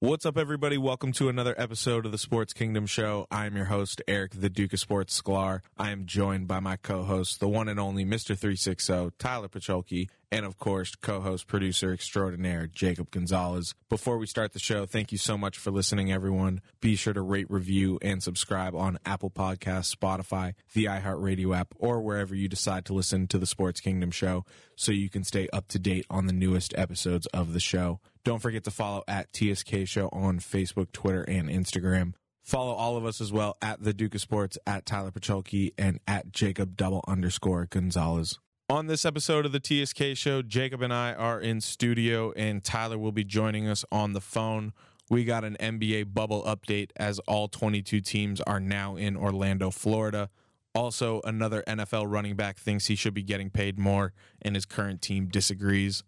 What's up, everybody? Welcome to another episode of the Sports Kingdom Show. I'm your host, Eric, the Duke of Sports Sklar. I am joined by my co-host, the one and only Mr. 360, Tyler Pacholke, and of course, co-host, producer extraordinaire, Jacob Gonzalez. Before we start the show, thank you so much for listening, everyone. Be sure to rate, review, and subscribe on Apple Podcasts, Spotify, the iHeartRadio app, or wherever you decide to listen to the Sports Kingdom Show so you can stay up to date on the newest episodes of the show. Don't forget to follow at TSK Show on Facebook, Twitter, and Instagram. Follow all of us as well at the Duke of Sports, at Tyler Pacholke, and at Jacob double underscore Gonzalez. On this episode of the TSK Show, Jacob and I are in studio, and Tyler will be joining us on the phone. We got an NBA bubble update as all 22 teams are now in Orlando, Florida. Also, another NFL running back thinks he should be getting paid more, and his current team disagrees.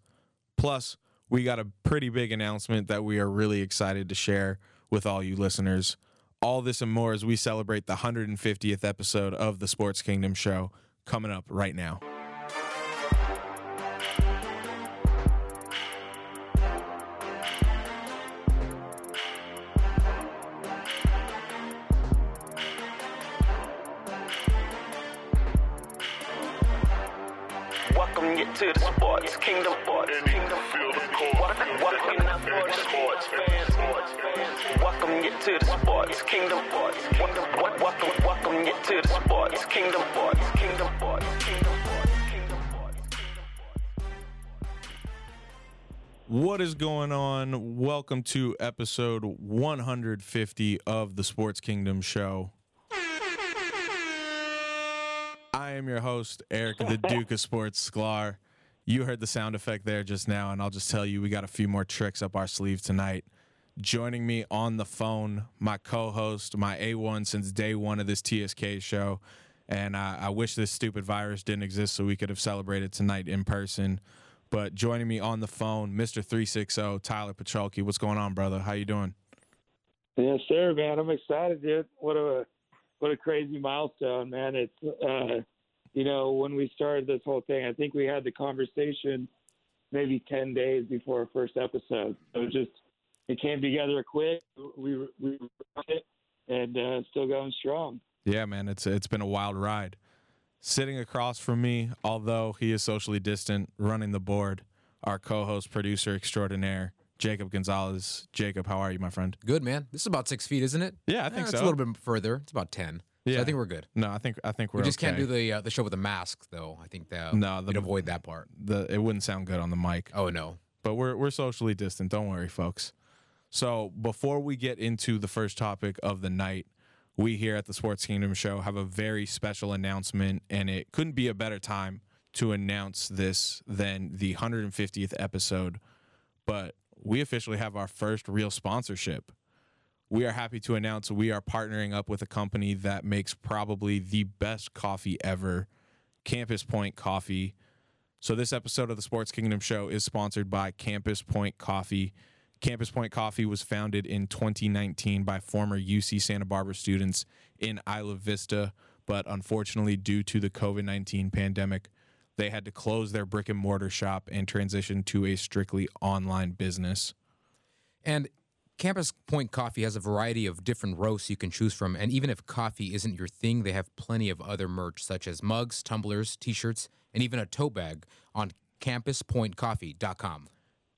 Plus, we got a pretty big announcement that we are really excited to share with all you listeners. All this and more as we celebrate the 150th episode of the Sports Kingdom Show coming up right now. To the sports kingdom. Sports kingdom. Welcome, welcome now for the sports fans. Welcome you to the sports kingdom. Welcome, welcome, welcome you to the sports kingdom. Sports kingdom. Sports kingdom. What is going on? Welcome to episode 150 of the Sports Kingdom Show. I am your host, Eric, the Duke of Sports Sklar. You heard the sound effect there just now, and I'll just tell you we got a few more tricks up our sleeve tonight. Joining me on the phone, my co host, my A1 since day one of this TSK show. And I, I wish this stupid virus didn't exist so we could have celebrated tonight in person. But joining me on the phone, Mr. 360, Tyler Pacholke. What's going on, brother? How you doing? Yes, sir, man. I'm excited, dude. What a what a crazy milestone, man. It's uh you know, when we started this whole thing, I think we had the conversation maybe 10 days before our first episode. So it just it came together quick. We we wrote it and uh still going strong. Yeah, man, it's it's been a wild ride. Sitting across from me, although he is socially distant, running the board, our co-host, producer extraordinaire, Jacob Gonzalez. Jacob, how are you, my friend? Good man. This is about six feet, isn't it? Yeah, I think it's so. a little bit further. It's about ten. So Yeah. I think we're good. No, I think I think we're We just can't do the uh, the show with a mask though. I think that No, the- avoid that part. the it wouldn't sound good on the mic. Oh no. but we're we're socially distant. Don't worry, folks. So before we get into the first topic of the night, we here at the Sports Kingdom Show have a very special announcement, and it couldn't be a better time to announce this than the 150th episode. But we officially have our first real sponsorship. We are happy to announce we are partnering up with a company that makes probably the best coffee ever, Campus Point Coffee. So this episode of the Sports Kingdom Show is sponsored by Campus Point Coffee. Campus Point Coffee was founded in 2019 by former UC Santa Barbara students in Isla Vista, but unfortunately, due to the COVID 19 pandemic, they had to close their brick and mortar shop and transition to a strictly online business. And Campus Point Coffee has a variety of different roasts you can choose from. And even if coffee isn't your thing, they have plenty of other merch such as mugs, tumblers, t-shirts, and even a tote bag on campuspointcoffee.com.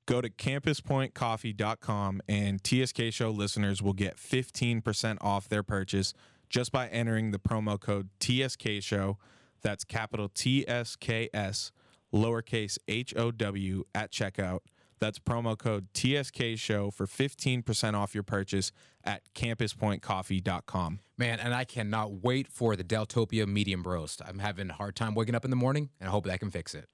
Go to campuspointcoffee.com and TSK Show listeners will get 15% off their purchase just by entering the promo code TSK Show. That's capital T S K S, lowercase h O W at checkout. That's promo code TSK Show for 15% off your purchase at campuspointcoffee.com. Man, and I cannot wait for the Deltopia medium roast. I'm having a hard time waking up in the morning, and I hope that can fix it.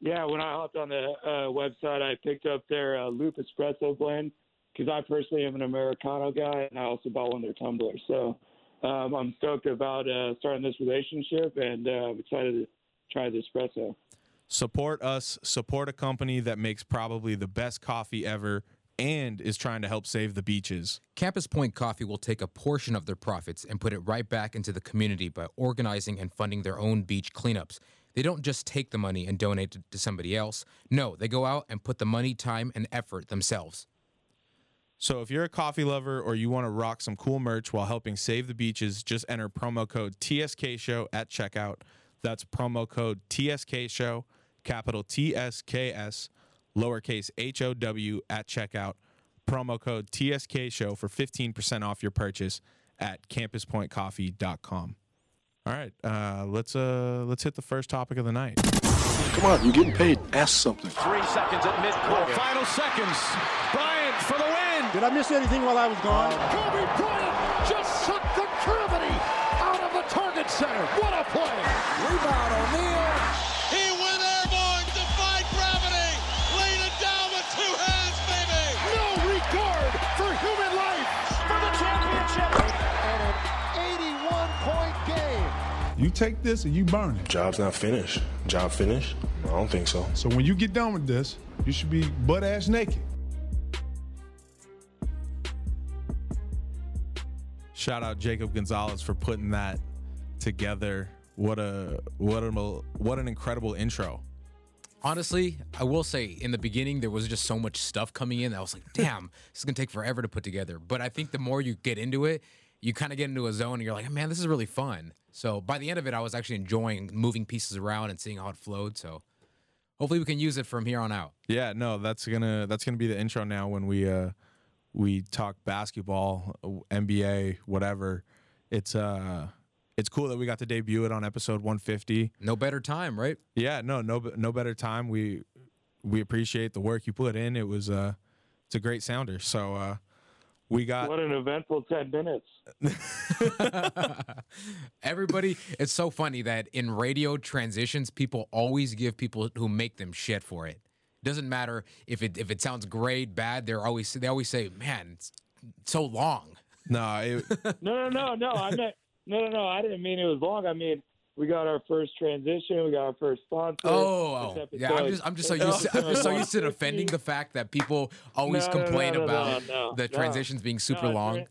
Yeah, when I hopped on the uh, website, I picked up their uh, Loop Espresso blend because I personally am an Americano guy, and I also bought one of their tumblers. So um, I'm stoked about uh, starting this relationship, and uh, I'm excited to try the espresso. Support us, support a company that makes probably the best coffee ever and is trying to help save the beaches. Campus Point Coffee will take a portion of their profits and put it right back into the community by organizing and funding their own beach cleanups. They don't just take the money and donate it to somebody else. No, they go out and put the money, time, and effort themselves. So if you're a coffee lover or you want to rock some cool merch while helping save the beaches, just enter promo code TSK Show at checkout. That's promo code TSK Show, capital T S K S, lowercase H O W at checkout. Promo code TSK Show for 15% off your purchase at campuspointcoffee.com. All right, uh, let's uh, let's hit the first topic of the night. Come on, you're getting paid. Ask something. Three seconds at midcourt. Final seconds. Bryant for the win. Did I miss anything while I was gone? Kobe Bryant just sucked the gravity out of the target center. What a play! Rebound O'Neal. Take this and you burn it. Job's not finished. Job finished? I don't think so. So when you get done with this, you should be butt ass naked. Shout out Jacob Gonzalez for putting that together. What a what a what an incredible intro. Honestly, I will say in the beginning there was just so much stuff coming in. that I was like, damn, this is gonna take forever to put together. But I think the more you get into it, you kind of get into a zone and you're like, man, this is really fun. So by the end of it, I was actually enjoying moving pieces around and seeing how it flowed. So hopefully we can use it from here on out. Yeah, no, that's gonna that's gonna be the intro now when we uh we talk basketball, NBA, whatever. It's uh it's cool that we got to debut it on episode 150. No better time, right? Yeah, no, no, no better time. We we appreciate the work you put in. It was uh, it's a great sounder. So uh, we got What an eventful 10 minutes. Everybody, it's so funny that in radio transitions, people always give people who make them shit for it. Doesn't matter if it if it sounds great, bad. They're always they always say, "Man, it's so long." no, it, No, no, no, no. I meant no, no, no. I didn't mean it was long. I mean we got our first transition. We got our first sponsor. Oh, oh. yeah. I'm just I'm just so used to, I'm just so used to defending the fact that people always No, no, no, complain no, no, about no, the no. transitions being super No, long.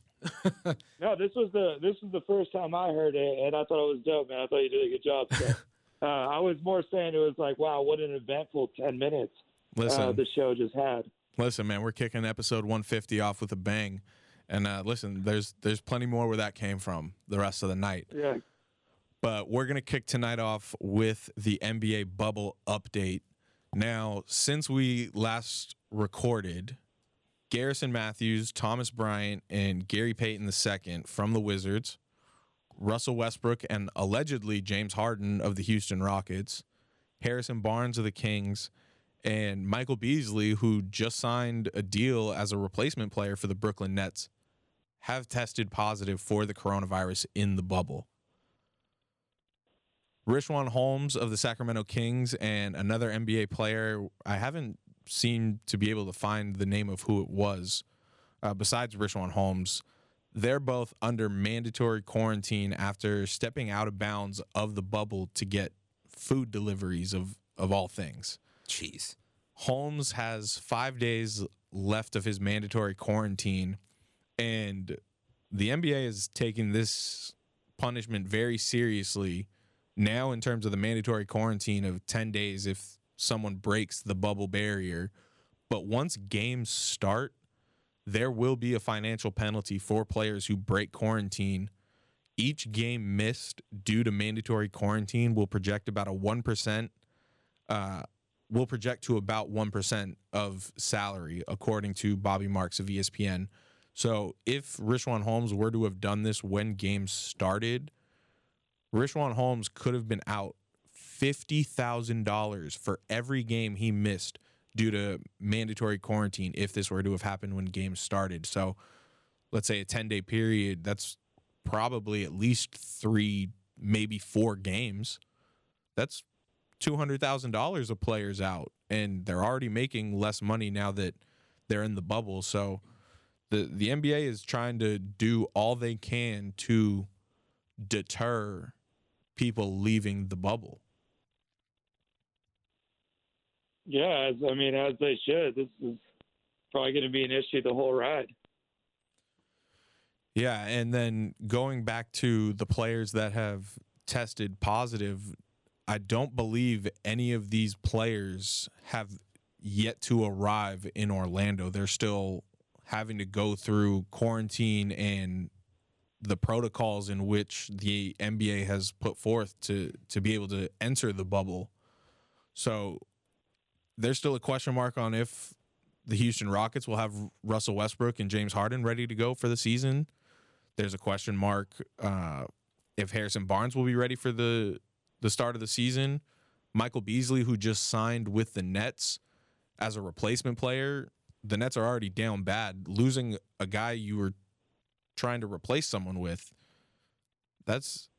No, this was the this was the first time I heard it, and I thought it was dope, man. I thought you did a good job. So, uh, I was more saying it was like, wow, what an eventful 10 minutes listen, uh, the show just had. listen, man, we're kicking episode 150 off with a bang. And uh, listen, there's there's plenty more where that came from the rest of the night. Yeah. But we're going to kick tonight off with the NBA bubble update. Now, since we last recorded, Garrison Mathews, Thomas Bryant, and Gary Payton II from the Wizards, Russell Westbrook, and allegedly James Harden of the Houston Rockets, Harrison Barnes of the Kings, and Michael Beasley, who just signed a deal as a replacement player for the Brooklyn Nets, have tested positive for the coronavirus in the bubble. Richaun Holmes of the Sacramento Kings and another NBA player. I haven't seen to be able to find the name of who it was. Uh, besides Richaun Holmes, they're both under mandatory quarantine after stepping out of bounds of the bubble to get food deliveries of of all things. Jeez. Holmes has five days left of his mandatory quarantine, and the NBA is taking this punishment very seriously now in terms of the mandatory quarantine of 10 days if someone breaks the bubble barrier. But once games start, there will be a financial penalty for players who break quarantine. Each game missed due to mandatory quarantine will project about a 1% uh, will project to about 1% of salary, according to Bobby Marks of ESPN. So if Richaun Holmes were to have done this when games started, Richaun Holmes could have been out $50,000 for every game he missed due to mandatory quarantine if this were to have happened when games started. So let's say a 10 day period, that's probably at least three, maybe four games. That's $200,000 of players out, and they're already making less money now that they're in the bubble. So the, the NBA is trying to do all they can to deter people leaving the bubble. Yeah, as, I mean, as they should. This is probably going to be an issue the whole ride. Yeah, and then going back to the players that have tested positive, I don't believe any of these players have yet to arrive in Orlando. They're still having to go through quarantine and the protocols in which the NBA has put forth to to be able to enter the bubble. So there's still a question mark on if the Houston Rockets will have Russell Westbrook and James Harden ready to go for the season. There's a question mark uh, if Harrison Barnes will be ready for the the start of the season. Michael Beasley, who just signed with the Nets as a replacement player, the Nets are already down bad. Losing a guy you were trying to replace someone with, that's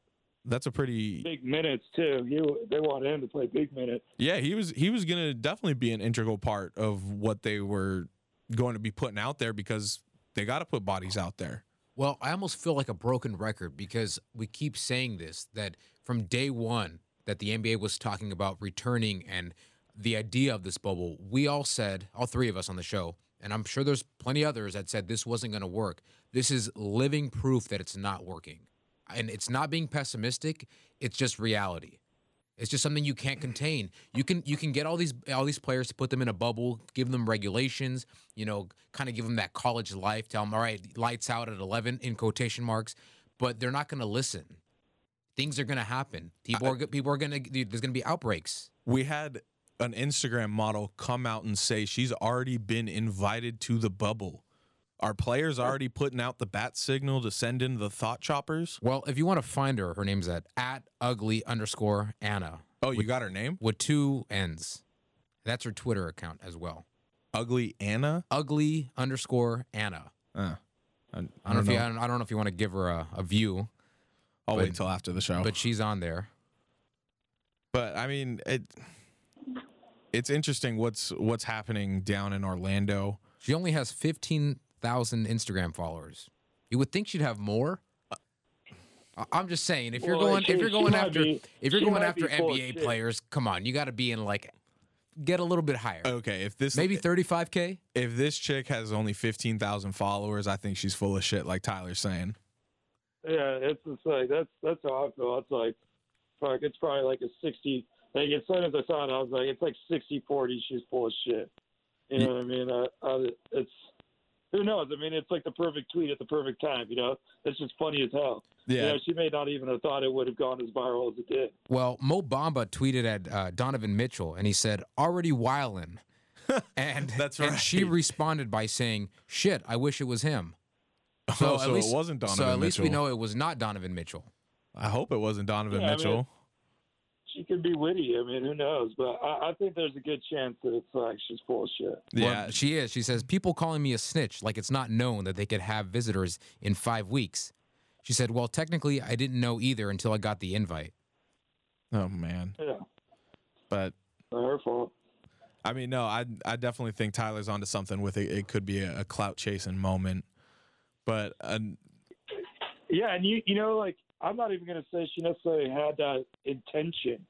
that's a pretty big minutes too. You they want him to play big minutes. Yeah, he was he was going to definitely be an integral part of what they were going to be putting out there because they got to put bodies out there. Well, I almost feel like a broken record because we keep saying this that from day 1 that the NBA was talking about returning and the idea of this bubble, we all said, all three of us on the show, and I'm sure there's plenty others that said this wasn't going to work. This is living proof that it's not working. And it's not being pessimistic, it's just reality. It's just something you can't contain. You can you can get all these all these players to put them in a bubble, give them regulations, you know, kind of give them that college life, tell them all right, lights out at 11 in quotation marks, but they're not going to listen. Things are going to happen. People are people are going to there's going to be outbreaks. We had an Instagram model come out and say she's already been invited to the bubble. Are players already putting out the bat signal to send in the thought choppers? Well, if you want to find her, her name's at at ugly underscore Anna. Oh, you got her name with two N's. That's her Twitter account as well. Ugly Anna. Ugly underscore Anna. Uh, I, I, don't, know if you, I, don't, I don't know if you want to give her a, a view. I'll but, wait until after the show. But she's on there. But I mean, it it's interesting what's what's happening down in Orlando. She only has fifteen thousand Instagram followers. You would think she'd have more. I'm just saying, if you're well, going, she, if you're going after, be, if you're going after NBA players, come on, you got to be in like, get a little bit higher. Okay, if this maybe 35k. If this chick has only 15,000 followers, I think she's full of shit, like Tyler's saying. Yeah, it's just like that's that's how I feel. It's like, fuck, it's probably like a 60. Like as soon as I saw it, I was like, it's like 60-40. She's full of shit. You know what I mean? I, I, it's who knows? I mean, it's like the perfect tweet at the perfect time. You know, it's just funny as hell. Yeah, you know, she may not even have thought it would have gone as viral as it did. Well, Mo Bamba tweeted at uh, Donovan Mitchell, and he said, "Already wildin'," and that's right. And she responded by saying, "Shit, I wish it was him." So, oh, so least, it wasn't Donovan. Mitchell. So at Mitchell. least we know it was not Donovan Mitchell. I hope it wasn't Donovan yeah, Mitchell. I mean, she could be witty. I mean, who knows? But I, I, think there's a good chance that it's like she's full of shit. Yeah, well, she is. She says people calling me a snitch, like it's not known that they could have visitors in five weeks. She said, "Well, technically, I didn't know either until I got the invite." Oh man. Yeah. But not her fault. I mean, no, I I definitely think Tyler's onto something with it. It could be a, a clout chasing moment, but uh, yeah, and you you know like I'm not even going to say she necessarily had that intention.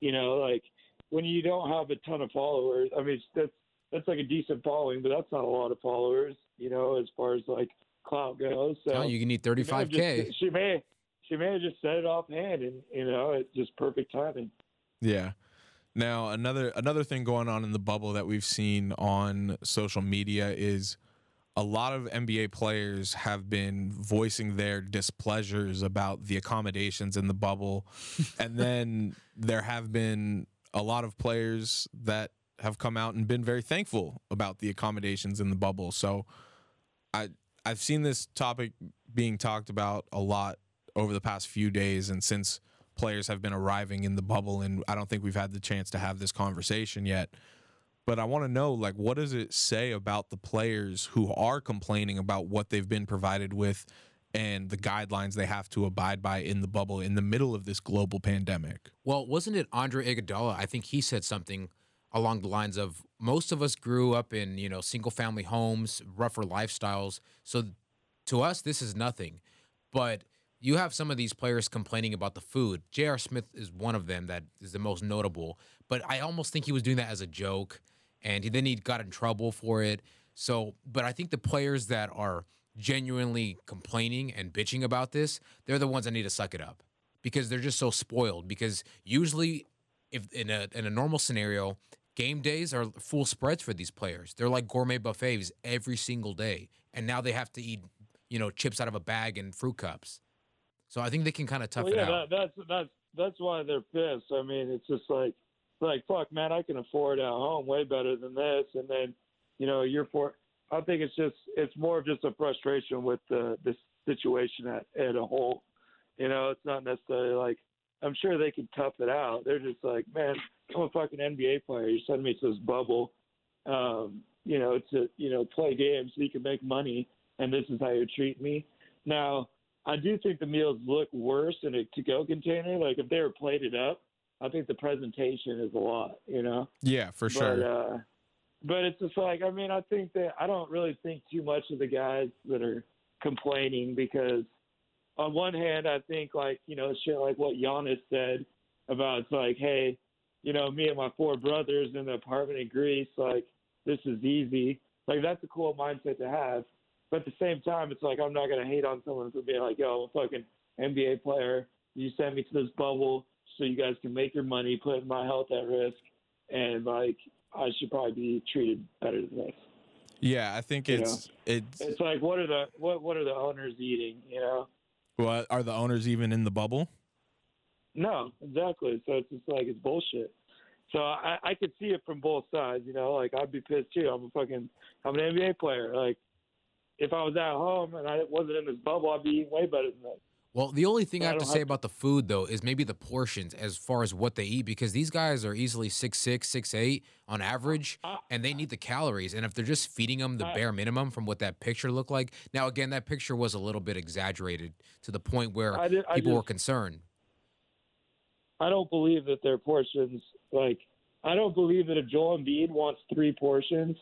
You know, like when you don't have a ton of followers. I mean, that's that's like a decent following, but that's not a lot of followers. You know, as far as like clout goes. So oh, you can need 35k. She may she may have just said it offhand, and you know, it's just perfect timing. Yeah. Now another another thing going on in the bubble that we've seen on social media is a lot of NBA players have been voicing their displeasures about the accommodations in the bubble. and then there have been a lot of players that have come out and been very thankful about the accommodations in the bubble. So I I've seen this topic being talked about a lot over the past few days and since players have been arriving in the bubble and I don't think we've had the chance to have this conversation yet but I want to know like what does it say about the players who are complaining about what they've been provided with and the guidelines they have to abide by in the bubble in the middle of this global pandemic. Well, wasn't it Andre Iguodala? I think he said something along the lines of most of us grew up in, you know, single family homes, rougher lifestyles. So to us this is nothing. But you have some of these players complaining about the food. J.R. Smith is one of them that is the most notable, but I almost think he was doing that as a joke and he, then he got in trouble for it. So, but I think the players that are genuinely complaining and bitching about this, they're the ones that need to suck it up because they're just so spoiled. Because usually, if in a in a normal scenario, game days are full spreads for these players. They're like gourmet buffets every single day, and now they have to eat, you know, chips out of a bag and fruit cups. So I think they can kind of tough well, it out. That, that's that's that's why they're pissed. I mean, it's just like like fuck, man, I can afford at home way better than this, and then you know you're for. I think it's just it's more of just a frustration with the this situation at at a whole. You know, it's not necessarily like I'm sure they can tough it out. They're just like, man, I'm a fucking NBA player. You send me to this bubble, um, you know, to you know play games so you can make money, and this is how you treat me. Now, I do think the meals look worse in a to-go container. Like if they were plated up, I think the presentation is a lot. You know. Yeah, for sure. But, uh, but it's just like I mean I think that I don't really think too much of the guys that are complaining because on one hand I think like you know shit like what Giannis said about it's like hey you know me and my four brothers in the apartment in Greece like this is easy like that's a cool mindset to have but at the same time it's like I'm not gonna hate on someone for being like yo I'm a fucking NBA player you sent me to this bubble so you guys can make your money putting my health at risk and like I should probably be treated better than this. Yeah, I think You it's it's It's like what are the what what are the owners eating? You know? what are the owners even in the bubble? No, exactly. So it's just like it's bullshit. So I I could see it from both sides. You know, like I'd be pissed too. I'm a fucking I'm an NBA player. Like if I was at home and I wasn't in this bubble, I'd be eating way better than that. Well, the only thing I I have to say have- about the food though is maybe the portions as far as what they eat because these guys are easily six six, six eight on average, I- and they need the calories. And if they're just feeding them the I- bare minimum from what that picture looked like, now again that picture was a little bit exaggerated to the point where I did- I people were concerned. I don't believe that their portions like I don't believe that if Joel Embiid wants three portions,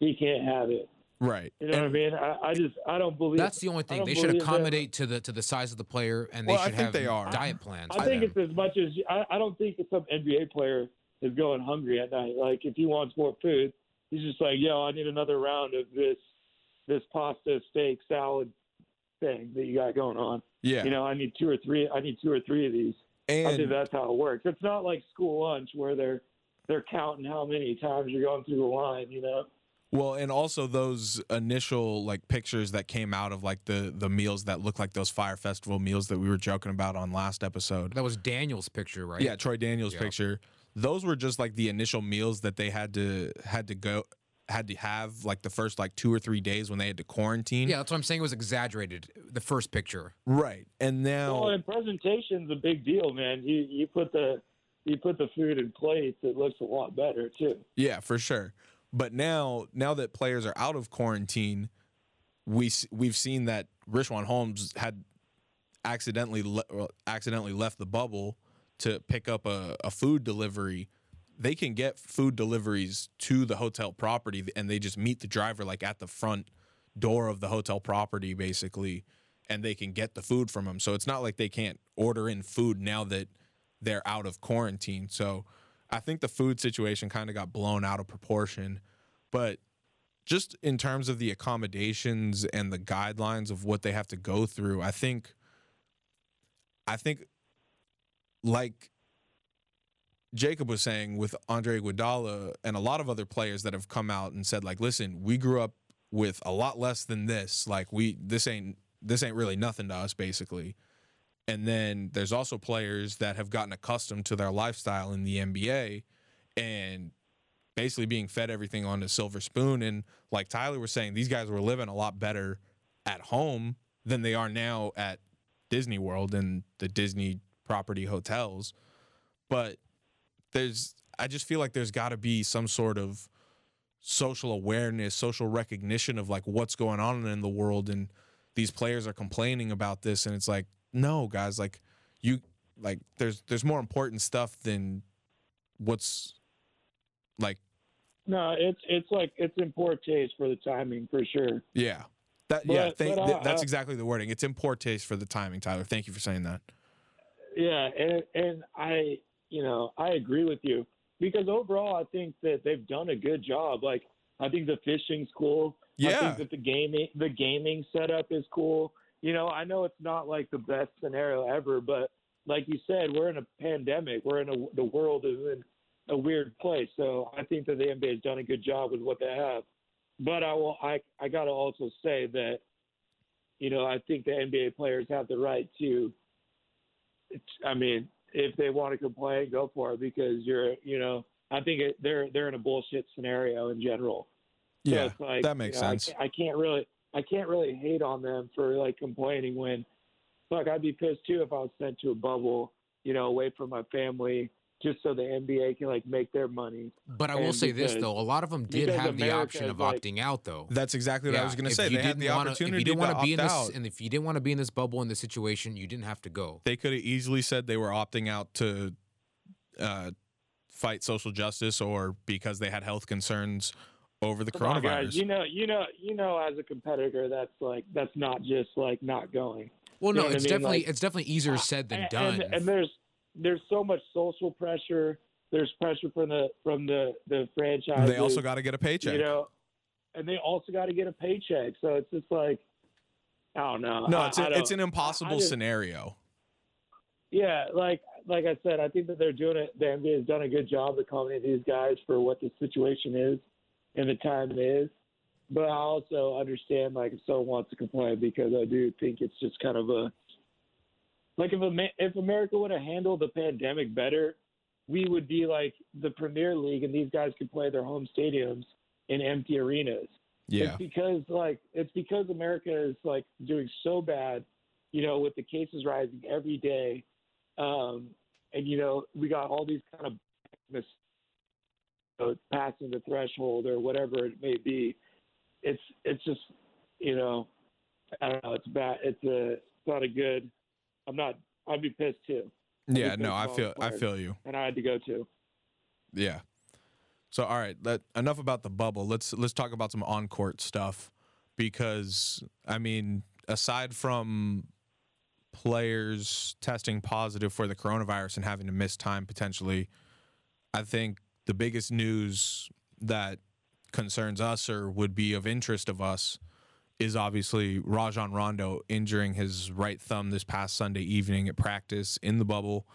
he can't have it. Right. You know what I mean? I, I just I don't believe That's the only thing they should believe that- accommodate to the to the size of the player, and they Well, I should think have they are. diet plans. I for think them. it's as much as I, I don't think that some NBA player is going hungry at night. Like if he wants more food, he's just like, yo, I need another round of this this pasta, steak, salad thing that you got going on. Yeah. You know, I need two or three. I need two or three of these. I think that's how it works. It's not like school lunch where they're they're counting how many times you're going through the line. You know. Well, and also those initial like pictures that came out of like the the meals that looked like those fire festival meals that we were joking about on last episode. that was Daniel's picture, right? Yeah, Troy Daniels Yeah. picture. Those were just like the initial meals that they had to had to go had to have like the first like two or three days when they had to quarantine. Yeah, that's what I'm saying. It was exaggerated. The first picture. Right. And now Well, and presentation's a big deal, man. You you put the you put the food in plates, it looks a lot better too. Yeah, for sure. But now, now that players are out of quarantine, we we've seen that Richaun Holmes had accidentally le- accidentally left the bubble to pick up a, a food delivery. They can get food deliveries to the hotel property, and they just meet the driver like at the front door of the hotel property, basically, and they can get the food from him. So it's not like they can't order in food now that they're out of quarantine. So I think the food situation kind of got blown out of proportion. But just in terms of the accommodations and the guidelines of what they have to go through, I think I think like Jacob was saying with Andre Iguodala and a lot of other players that have come out and said like listen, we grew up with a lot less than this. Like we this ain't this ain't really nothing to us basically. And then there's also players that have gotten accustomed to their lifestyle in the NBA and basically being fed everything on a silver spoon. And like Tyler was saying, these guys were living a lot better at home than they are now at Disney World and the Disney property hotels. But there's, I just feel like there's got to be some sort of social awareness, social recognition of like what's going on in the world. And these players are complaining about this. And it's like, no, guys, like you, like there's, there's more important stuff than what's like No, it's it's like it's in poor taste for the timing for sure. Yeah. That yeah, thank, but, th- uh, that's uh, exactly the wording. It's in poor taste for the timing, Tyler. Thank you for saying that. Yeah, and and I you know I agree with you because overall I think that they've done a good job. Like I think the fishing's cool. Yeah. I think that the gaming the gaming setup is cool. You know, I know it's not like the best scenario ever, but like you said, we're in a pandemic. We're in a the world is in a weird place. So I think that the NBA has done a good job with what they have. but I will. I I got to also say that, you know, I think the NBA players have the right to. I mean, if they want to complain, go for it because you're, you know, I think it, they're they're in a bullshit scenario in general. So Yeah, like, that makes you know, sense. can't- I, can't really I can't really hate on them for like complaining when, fuck, I'd be pissed too if I was sent to a bubble, you know, away from my family just so the NBA can like make their money. But I will And say this though, a lot of them did because have the option of like- opting out though. That's exactly what I was going to if say. you They had didn't the wanna- opportunity if you didn't to wanna be in this, out. and if you didn't want to be in this bubble in this situation, you didn't have to go. they could have easily said they were opting out to uh, fight social justice or because they had health concerns over the Come on, coronavirus. guys, you know, you know, you know, as a competitor, that's like that's not just like not going. Well, You no, know what I it's mean? definitely Like, it's definitely easier said than and, done. And, and there's there's so much social pressure. There's pressure from the from the the franchise. they also got to get a paycheck. you know, and they also got to get a paycheck. So it's just like, I don't know. no, it's I a, it's an impossible just- scenario. Yeah, like like I said, I think that they're doing it. The NBA has done a good job of accommodating these guys for what the situation is and the time it is. But I also understand like if someone wants to complain because I do think it's just kind of a like if if America would have handled the pandemic better, we would be like the Premier League and these guys could play their home stadiums in empty arenas. Yeah. It's because like it's because America is like doing so bad, you know, with the cases rising every day, um, and you know we got all these kind of mis- uh, passing the threshold or whatever it may be. It's it's just you know I don't know. It's bad. It's a it's not a good. I'm not. I'd be pissed too. I'd Yeah, pissed no, I feel I feel you. And I had to go too. Yeah. So all right, let, enough about the bubble. Let's let's talk about some on court stuff because I mean, aside from players testing positive for the coronavirus and having to miss time potentially, I think the biggest news that concerns us or would be of interest of us is obviously Rajon Rondo injuring his right thumb this past Sunday evening at practice in the bubble.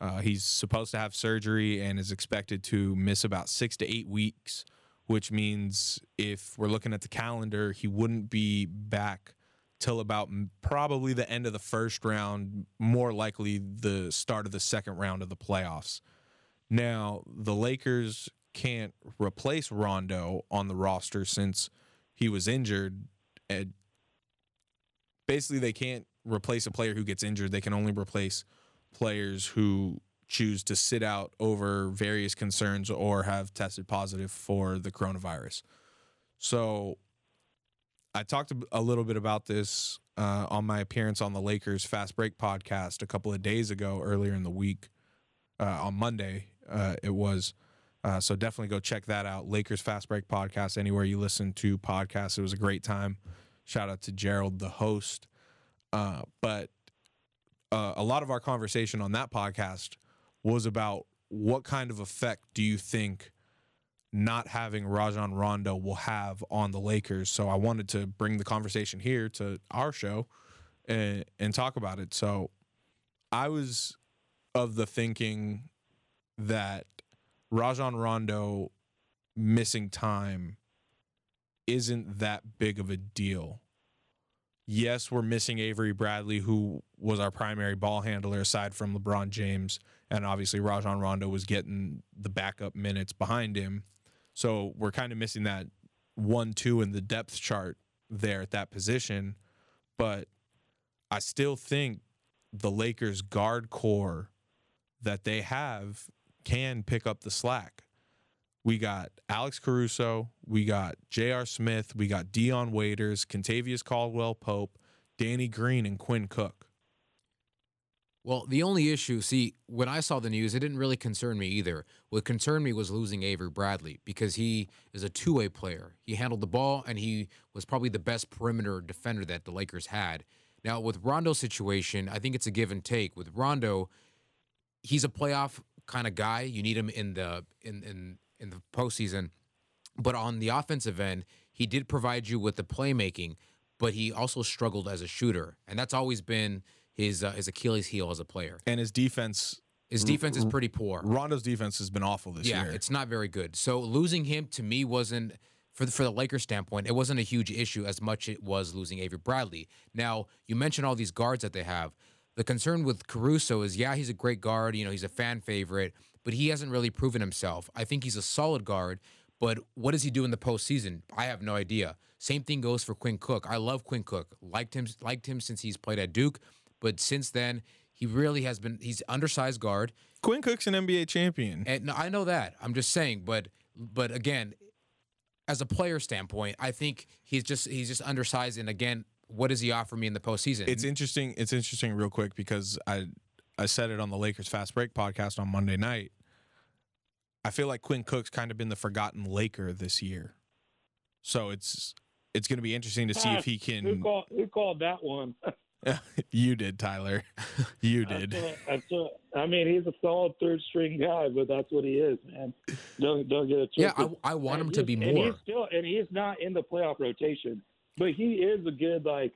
Uh, he's supposed to have surgery and is expected to miss about six to eight weeks, which means if we're looking at the calendar, he wouldn't be back till about probably the end of the first round, more likely the start of the second round of the playoffs. Now, the Lakers can't replace Rondo on the roster since he was injured. And basically, they can't replace a player who gets injured. They can only replace players who choose to sit out over various concerns or have tested positive for the coronavirus. So I talked a- little bit about this uh, on my appearance on the Lakers Fast Break podcast a couple of days ago, earlier in the week, uh, on Monday. Uh, it was. Uh, so definitely go check that out. Lakers Fast Break podcast, anywhere you listen to podcasts. It was a great time. Shout out to Gerald, the host. Uh, but uh, a lot of our conversation on that podcast was about what kind of effect do you think not having Rajon Rondo will have on the Lakers. So I wanted to bring the conversation here to our show and, and talk about it. So I was of the thinking that Rajon Rondo missing time isn't that big of a deal. Yes, we're missing Avery Bradley, who was our primary ball handler aside from LeBron James. And obviously, Rajon Rondo was getting the backup minutes behind him. So we're kind of missing that one, two in the depth chart there at that position. But I still think the Lakers guard core that they have can pick up the slack. We got Alex Caruso, we got J.R. Smith, we got Dion Waiters, Kentavious Caldwell Pope, Danny Green, and Quinn Cook. Well, the only issue, see, when I saw the news, it didn't really concern me either. What concerned me was losing Avery Bradley because he is a two way player. He handled the ball and he was probably the best perimeter defender that the Lakers had. Now, with Rondo's situation, I think it's a give and take. With Rondo, he's a playoff kind of guy. You need him in the in in in the postseason. But on the offensive end, he did provide you with the playmaking, but he also struggled as a shooter, and that's always been his uh, his Achilles heel as a player. And his defense, His defense is pretty poor. Rondo's defense has been awful this yeah, year. Yeah, it's not very good. So losing him to me wasn't for the, for the Lakers standpoint, it wasn't a huge issue as much as it was losing Avery Bradley. Now, you mentioned all these guards that they have. The concern with Caruso is, yeah, he's a great guard. You know, he's a fan favorite, but he hasn't really proven himself. I think he's a solid guard, but what does he do in the postseason? I have no idea. Same thing goes for Quinn Cook. I love Quinn Cook. Liked him, liked him since he's played at Duke, but since then he really has been. He's undersized guard. Quinn Cook's an NBA champion, and I know that. I'm just saying, but but again, as a player standpoint, I think he's just he's just undersized. And again, what does he offer me in the postseason? It's interesting. It's interesting, real quick, because I I said it on the Lakers Fast Break podcast on Monday night. I feel like Quinn Cook's kind of been the forgotten Laker this year, so it's it's going to be interesting to see if he can. Who called, who called that one? you did, Tyler. You did. That's what, that's what, I mean, he's a solid third string guy, but that's what he is, man. Don't don't get it yeah. I, I want him to he- be And more. he's still, and he's not in the playoff rotation, but he is a good like,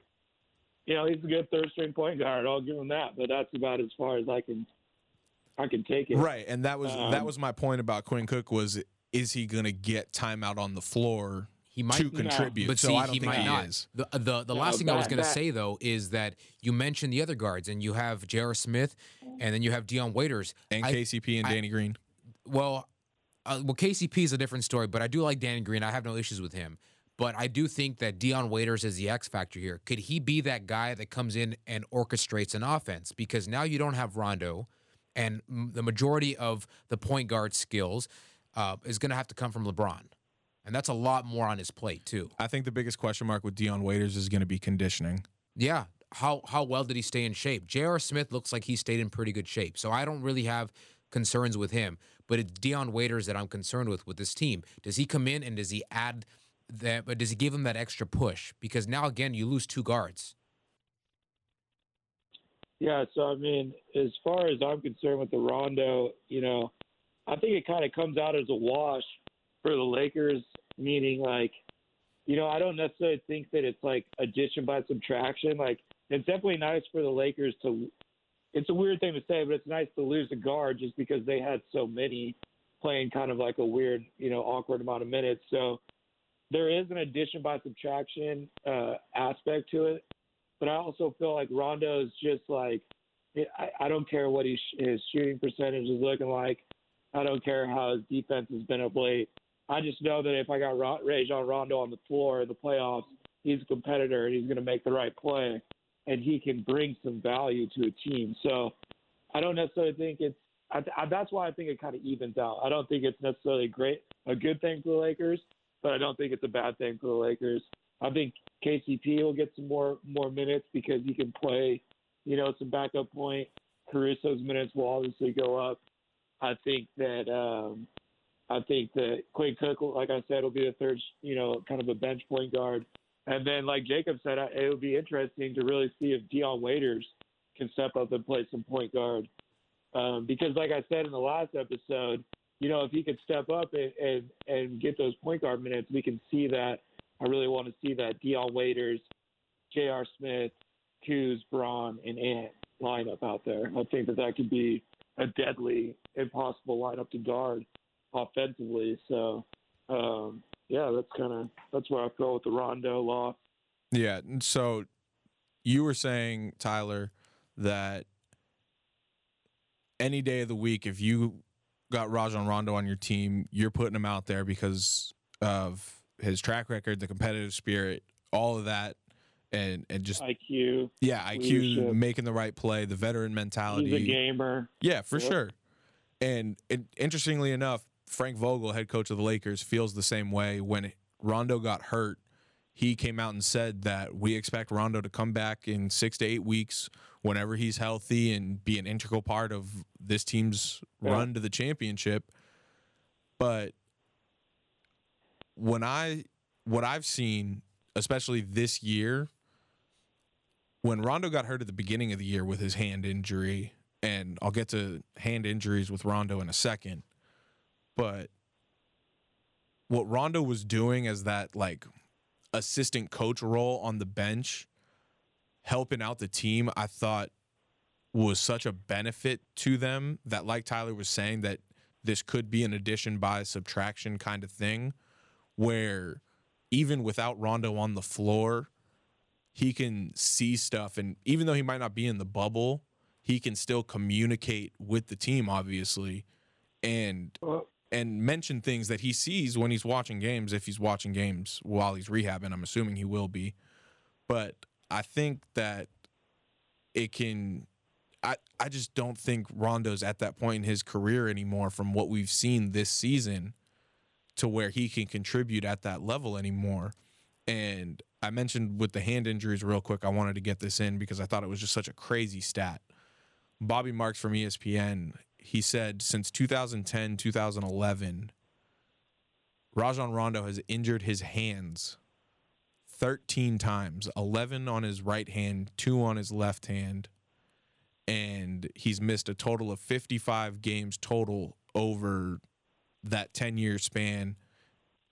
you know, he's a good third string point guard. I'll give him that, but that's about as far as I can, I can take it. Right, and that was that Um, was my point about Quinn Cook was is he going to get time out on the floor He might to contribute? But so see, I don't he think might he not. is. The the, the No, last thing I was going to say though is that you mentioned the other guards, and you have J.R. Smith, and then you have Dion Waiters And I- KCP and I- Danny Green. Well, uh, well, KCP is a different story, but I do like Danny Green. I have no issues with him. But I do think that Dion Waiters is the X factor here. Could he be that guy that comes in and orchestrates an offense? Because now you don't have Rondo, and m- the majority of the point guard skills uh, is going to have to come from LeBron, and that's a lot more on his plate too. I think the biggest question mark with Dion Waiters is going to be conditioning. Yeah. How how well did he stay in shape? J.R. Smith looks like he stayed in pretty good shape. So I don't really have concerns with him. But it's Dion Waiters that I'm concerned with with this team. Does he come in and does he add that but does he give him that extra push? Because now again you lose two guards. Yeah, so I mean, as far as I'm concerned with the Rondo, you know, I think it kind of comes out as a wash for the Lakers, meaning like, you know, I don't necessarily think that it's like addition by subtraction. Like, it's definitely nice for the Lakers to. It's a weird thing to say, but it's nice to lose a guard just because they had so many playing kind of like a weird, you know, awkward amount of minutes. So there is an addition by subtraction uh, aspect to it but I also feel like Rondo is just like I, I don't care what he, his shooting percentage is looking like. I don't care how his defense has been of late. I just know that if I got Ron, Rajon Rondo on the floor in the playoffs, he's a competitor and he's going to make the right play, and he can bring some value to a team. So I don't necessarily think it's. I, I, that's why I think it kind of evens out. I don't think it's necessarily great, a good thing for the Lakers, but I don't think it's a bad thing for the Lakers. I think KCP will get some more more minutes because he can play, you know, some backup point. Caruso's minutes will obviously go up. I think that um, I think that Quinn Cook, like I said, will be the third, you know, kind of a bench point guard. And then, like Jacob said, it would be interesting to really see if Dion Waiters can step up and play some point guard. Um, because, like I said in the last episode, you know, if he could step up and, and and get those point guard minutes, we can see that. I really want to see that Dion Waiters, J.R. Smith, Kuz, Bron, and Ant lineup out there. I think that that could be a deadly, impossible lineup to guard offensively. So, um, yeah, that's kind of that's where I feel with the Rondo loss. Yeah. and So you were saying, Tyler, that any day of the week, if you got Rajon Rondo on your team, you're putting him out there because of his track record, the competitive spirit, all of that, and and just IQ. yeah, IQ, leadership. making the right play, the veteran mentality. He's a gamer. Yeah, for Yep. sure. And it, interestingly enough, Frank Vogel, head coach of the Lakers, feels the same way. When Rondo got hurt, he came out and said that we expect Rondo to come back in six to eight weeks whenever he's healthy and be an integral part of this team's Yeah. run to the championship. But when I what I've seen, especially this year, when Rondo got hurt at the beginning of the year with his hand injury, and I'll get to hand injuries with Rondo in a second, but what Rondo was doing as that like assistant coach role on the bench, helping out the team, I thought was such a benefit to them that, like Tyler was saying, that this could be an addition by subtraction kind of thing where even without Rondo on the floor, he can see stuff. And even though he might not be in the bubble, he can still communicate with the team, obviously, and and mention things that he sees when he's watching games. If he's watching games while he's rehabbing, I'm assuming he will be. But I think that it can. I, I just don't think Rondo's at that point in his career anymore from what we've seen this season to where he can contribute at that level anymore. And I mentioned with the hand injuries real quick, I wanted to get this in because I thought it was just such a crazy stat. Bobby Marks from ESPN, he said since 2010, 2011, Rajon Rondo has injured his hands 13 times 11 on his right hand, two on his left hand. And he's missed a total of 55 games total over that 10 year span,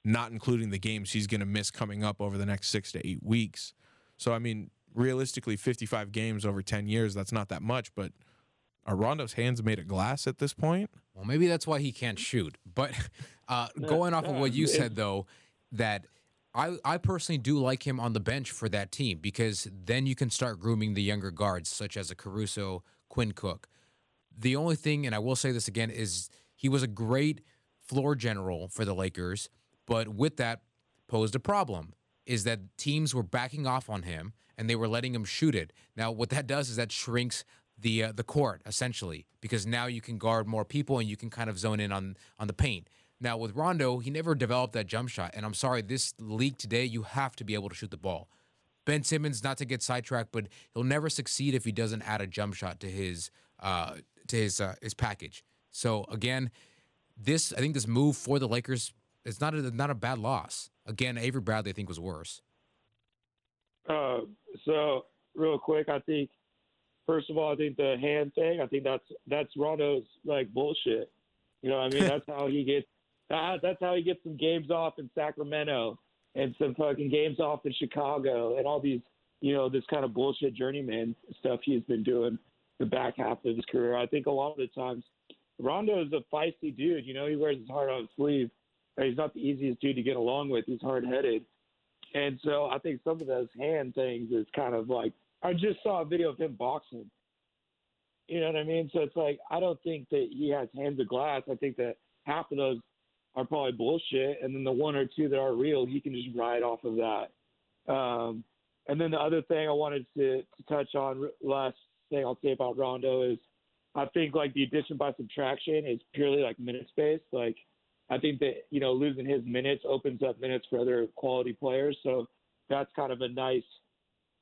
not including the games he's going to miss coming up over the next six to eight weeks. So, I mean, realistically, 55 games over 10 years, that's not that much, but are Rondo's hands made of glass at this point? Well, maybe that's why he can't shoot. But uh, going off of what you said, though, that I, I personally do like him on the bench for that team because then you can start grooming the younger guards, such as a Caruso, Quinn Cook. The only thing, and I will say this again, is he was a great floor general for the Lakers, but with that posed a problem is that teams were backing off on him and they were letting him shoot it. Now, what that does is that shrinks the uh, the court essentially because now you can guard more people and you can kind of zone in on on the paint. Now with Rondo, he never developed that jump shot, and I'm sorry, this league today you have to be able to shoot the ball. Ben Simmons, not to get sidetracked, but he'll never succeed if he doesn't add a jump shot to his uh, to his uh, his package. So again, this I think this move for the Lakers is not a not a bad loss. Again, Avery Bradley I think was worse. Uh, so real quick, I think first of all, I think the hand thing, I think that's that's Rondo's like bullshit. You know, what I mean, that's how he gets that, that's how he gets some games off in Sacramento and some fucking games off in Chicago and all these, you know, this kind of bullshit journeyman stuff he's been doing the back half of his career. I think a lot of the times Rondo is a feisty dude. You know, he wears his heart on his sleeve. He's not the easiest dude to get along with. He's hard headed. And so I think some of those hand things is kind of like I just saw a video of him boxing. You know what I mean? So it's like I don't think that he has hands of glass. I think that half of those are probably bullshit, and then the one or two that are real, he can just ride off of that. Um, and then the other thing I wanted to, to touch on, last thing I'll say about Rondo is, I think like the addition by subtraction is purely like minute space. Like I think that you know losing his minutes opens up minutes for other quality players. So that's kind of a nice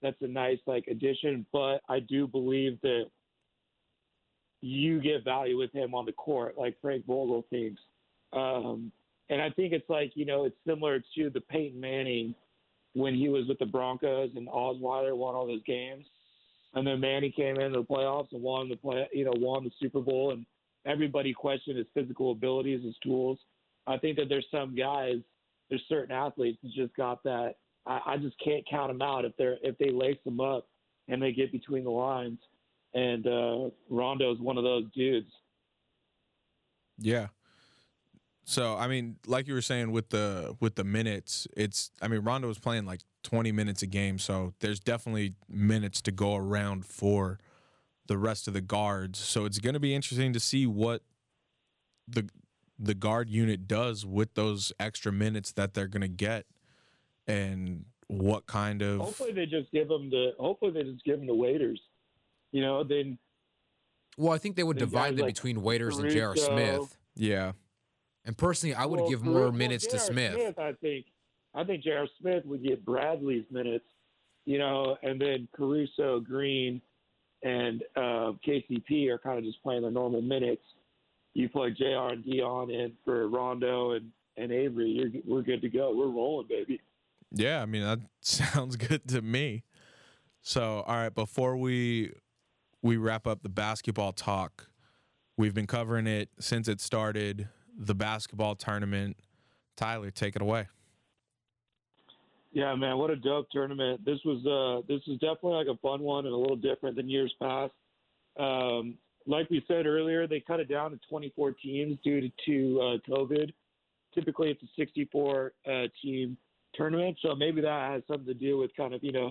that's a nice like addition. But I do believe that you get value with him on the court, like Frank Vogel thinks. Um, and I think it's like you know it's similar to the Peyton Manning when he was with the Broncos and Osweiler won all those games, and then Manning came into the playoffs and won the play, you know, won the Super Bowl, and everybody questioned his physical abilities, his tools. I think that there's some guys, there's certain athletes that just got that I, I just can't count them out if they're if they lace them up and they get between the lines. And uh, Rondo's one of those dudes. Yeah. So I mean, like you were saying with the with the minutes, it's I mean Rondo was playing like 20 minutes a game, so there's definitely minutes to go around for the rest of the guards. So it's going to be interesting to see what the the guard unit does with those extra minutes that they're going to get and what kind of hopefully they just give them the hopefully they just give them the waiters you know then well i think they would divide them like between waiters and J.R. Smith yeah and personally i would well, give more minutes to Smith. Smith i think i think J.R. Smith would get bradley's minutes you know and then caruso green and uh, kcp are kind of just playing their normal minutes you play jr and dion in for rondo and and avery you're, we're good to go we're rolling baby yeah, I mean that sounds good to me. So, all right, before we we wrap up the basketball talk, we've been covering it since it started, the basketball tournament. Tyler, take it away. Yeah, man, what a dope tournament. This was uh this is definitely like a fun one and a little different than years past. Um, like we said earlier, they cut it down to 24 teams due to, to uh, COVID. Typically, it's a 64 uh, team tournament. So maybe that has something to do with kind of you know,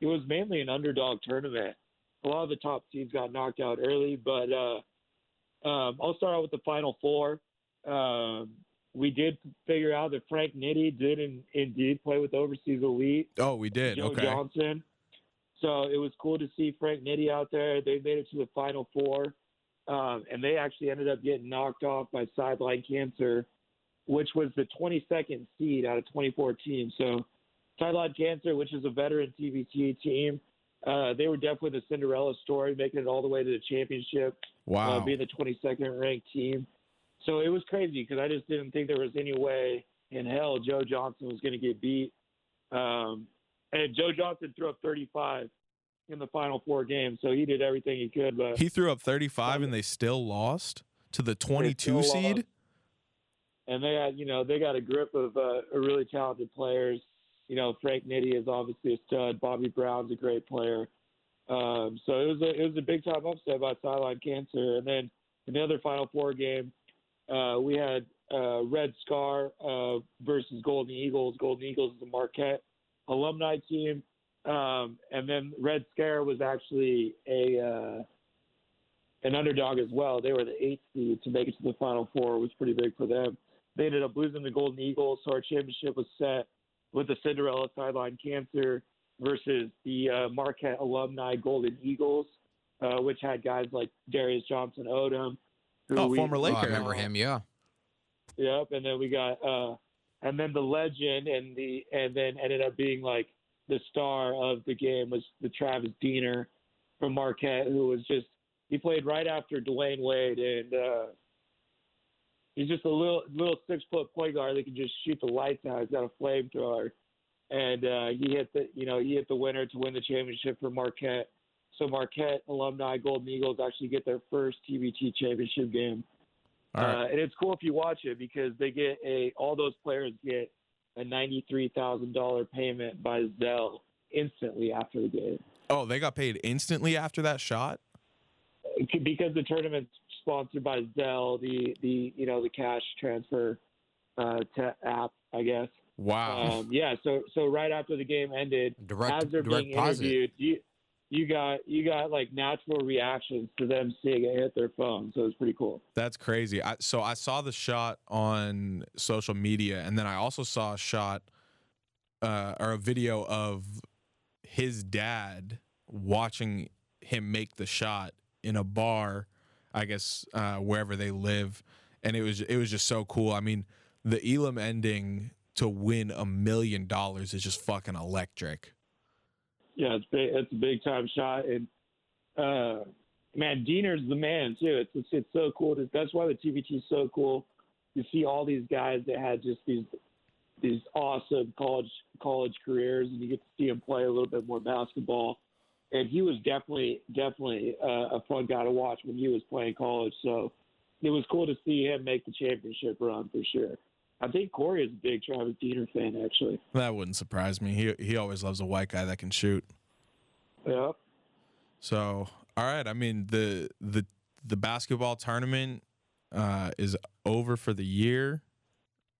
it was mainly an underdog tournament. A lot of the top teams got knocked out early, but uh, um, I'll start out with the final four. Um, we did figure out that Frank Nitti did in, indeed play with Overseas Elite. Oh, we did. Joe okay. Johnson. So it was cool to see Frank Nitti out there. They made it to the final four, um, and they actually ended up getting knocked off by Sideline Cancer, which was the 22nd seed out of 24 teams. So Sideline Cancer, which is a veteran TBT team, uh, they were definitely the Cinderella story, making it all the way to the championship, Wow. uh, being the 22nd ranked team. So it was crazy because I just didn't think there was any way in hell Joe Johnson was going to get beat. Um, and Joe Johnson threw up 35 in the final four games, so he did everything he could. But he threw up 35 and they still lost to the 22 seed. lost. And they had, you know, they got a grip of uh, really talented players. You know, Frank Nitti is obviously a stud. Bobby Brown's a great player. Um, so it was a it was a big time upset by Sideline Cancer. And then in the other Final Four game, uh, we had uh, Red Scare uh, versus Golden Eagles. Golden Eagles is a Marquette alumni team, um, and then Red Scare was actually a uh, an underdog as well. They were the eighth seed to make it to the Final Four. It was pretty big for them. They ended up losing the Golden Eagles, so our championship was set with the Cinderella Sideline Cancer versus the uh, Marquette alumni Golden Eagles, uh, which had guys like Darius Johnson Odom. who Oh, we- former Oh, I remember him. Yeah. Yep, and then we got uh and then the legend and the and then ended up being like the star of the game was the Travis Diener from Marquette who was just he played right after Dwyane Wade and uh he's just a little little six foot point guard that can just shoot the lights out. He's got a flamethrower. And uh he hit the you know, he hit the winner to win the championship for Marquette. So Marquette alumni Golden Eagles actually get their first TBT championship game. Right. Uh, and it's cool if you watch it because they get a all those players get a ninety three thousand dollar payment by Zelle instantly after the game Oh, they got paid instantly after that shot. Because the tournament's sponsored by Zelle, the the you know the cash transfer uh, to app, I guess. Wow. Um, yeah, so so right after the game ended, Direct- as they're being interviewed, you you got you got like natural reactions to them seeing it hit their phone. So it's pretty cool. That's crazy. I, so I saw the shot on social media, and then I also saw a shot uh, or a video of his dad watching him make the shot in a bar, I guess uh, wherever they live, and it was it was just so cool. I mean, the Elam ending to win a million dollars is just fucking electric. Yeah, it's big. It's a big time shot, and uh, man, Diener's the man too. It's it's, it's so cool. That's why the TBT is so cool. You see all these guys that had just these these awesome college college careers, and you get to see them play a little bit more basketball. And he was definitely definitely uh, a fun guy to watch when he was playing college. So it was cool to see him make the championship run for sure. I think Corey is a big Travis Diener fan, actually. That wouldn't surprise me. He he always loves a white guy that can shoot. Yeah. So, all right. I mean, the the the basketball tournament uh, is over for the year.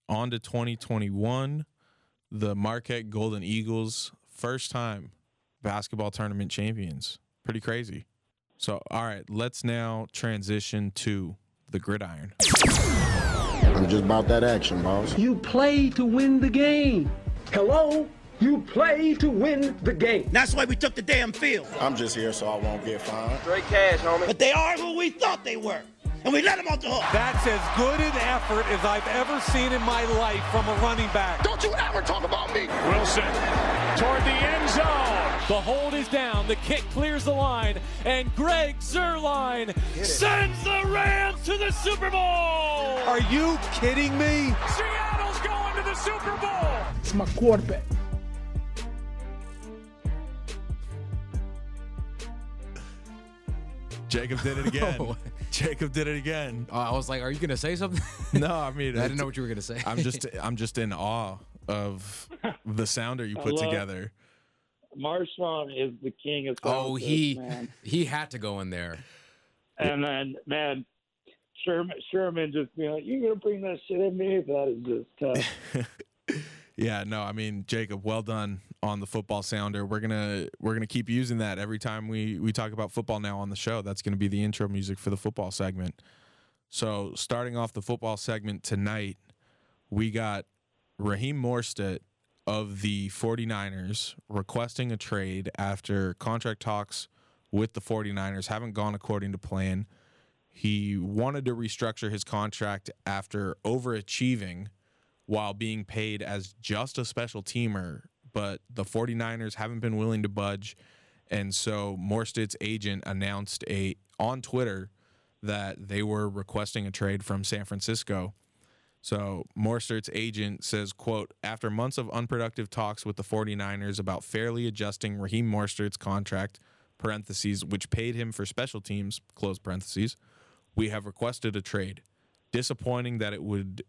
On to 2021. The Marquette Golden Eagles, first time basketball tournament champions. Pretty crazy. So, all right, let's now transition to the gridiron. I'm just about that action, boss. You play to win the game. Hello? You play to win the game. That's why we took the damn field. I'm just here so I won't get fined. Straight cash, homie. But they are who we thought they were. And we let them off the hook. That's as good an effort as I've ever seen in my life from a running back. Don't you ever talk about me. Wilson toward the end zone. The hold is down. The kick clears the line. And Greg Zuerlein sends the Rams to the Super Bowl. Are you kidding me? Seattle's going to the Super Bowl. It's my quarterback. Jacob did it again. Oh. Jacob did it again. Uh, I was like, "Are you gonna say something?" No, I mean, I didn't know what you were gonna say. I'm just I'm just in awe of the sounder you put love- together. Marshawn is the king of oh, he man. he had to go in there. And then, man, Sherman, Sherman just, you know, you're going to bring that shit at me? That is just tough. Yeah, no, I mean Jacob, well done on the football sounder. We're gonna we're gonna keep using that every time we we talk about football now on the show. That's gonna be the intro music for the football segment. So starting off the football segment tonight, we got Raheem Mostert of the 49ers requesting a trade after contract talks with the 49ers haven't gone according to plan. He wanted to restructure his contract after overachieving while being paid as just a special teamer, but the 49ers haven't been willing to budge. And so Mostert's agent announced a on Twitter that they were requesting a trade from San Francisco. So Mostert's agent says, quote, after months of unproductive talks with the 49ers about fairly adjusting Raheem Mostert's contract, parentheses, which paid him for special teams, close parentheses, we have requested a trade. Disappointing that it would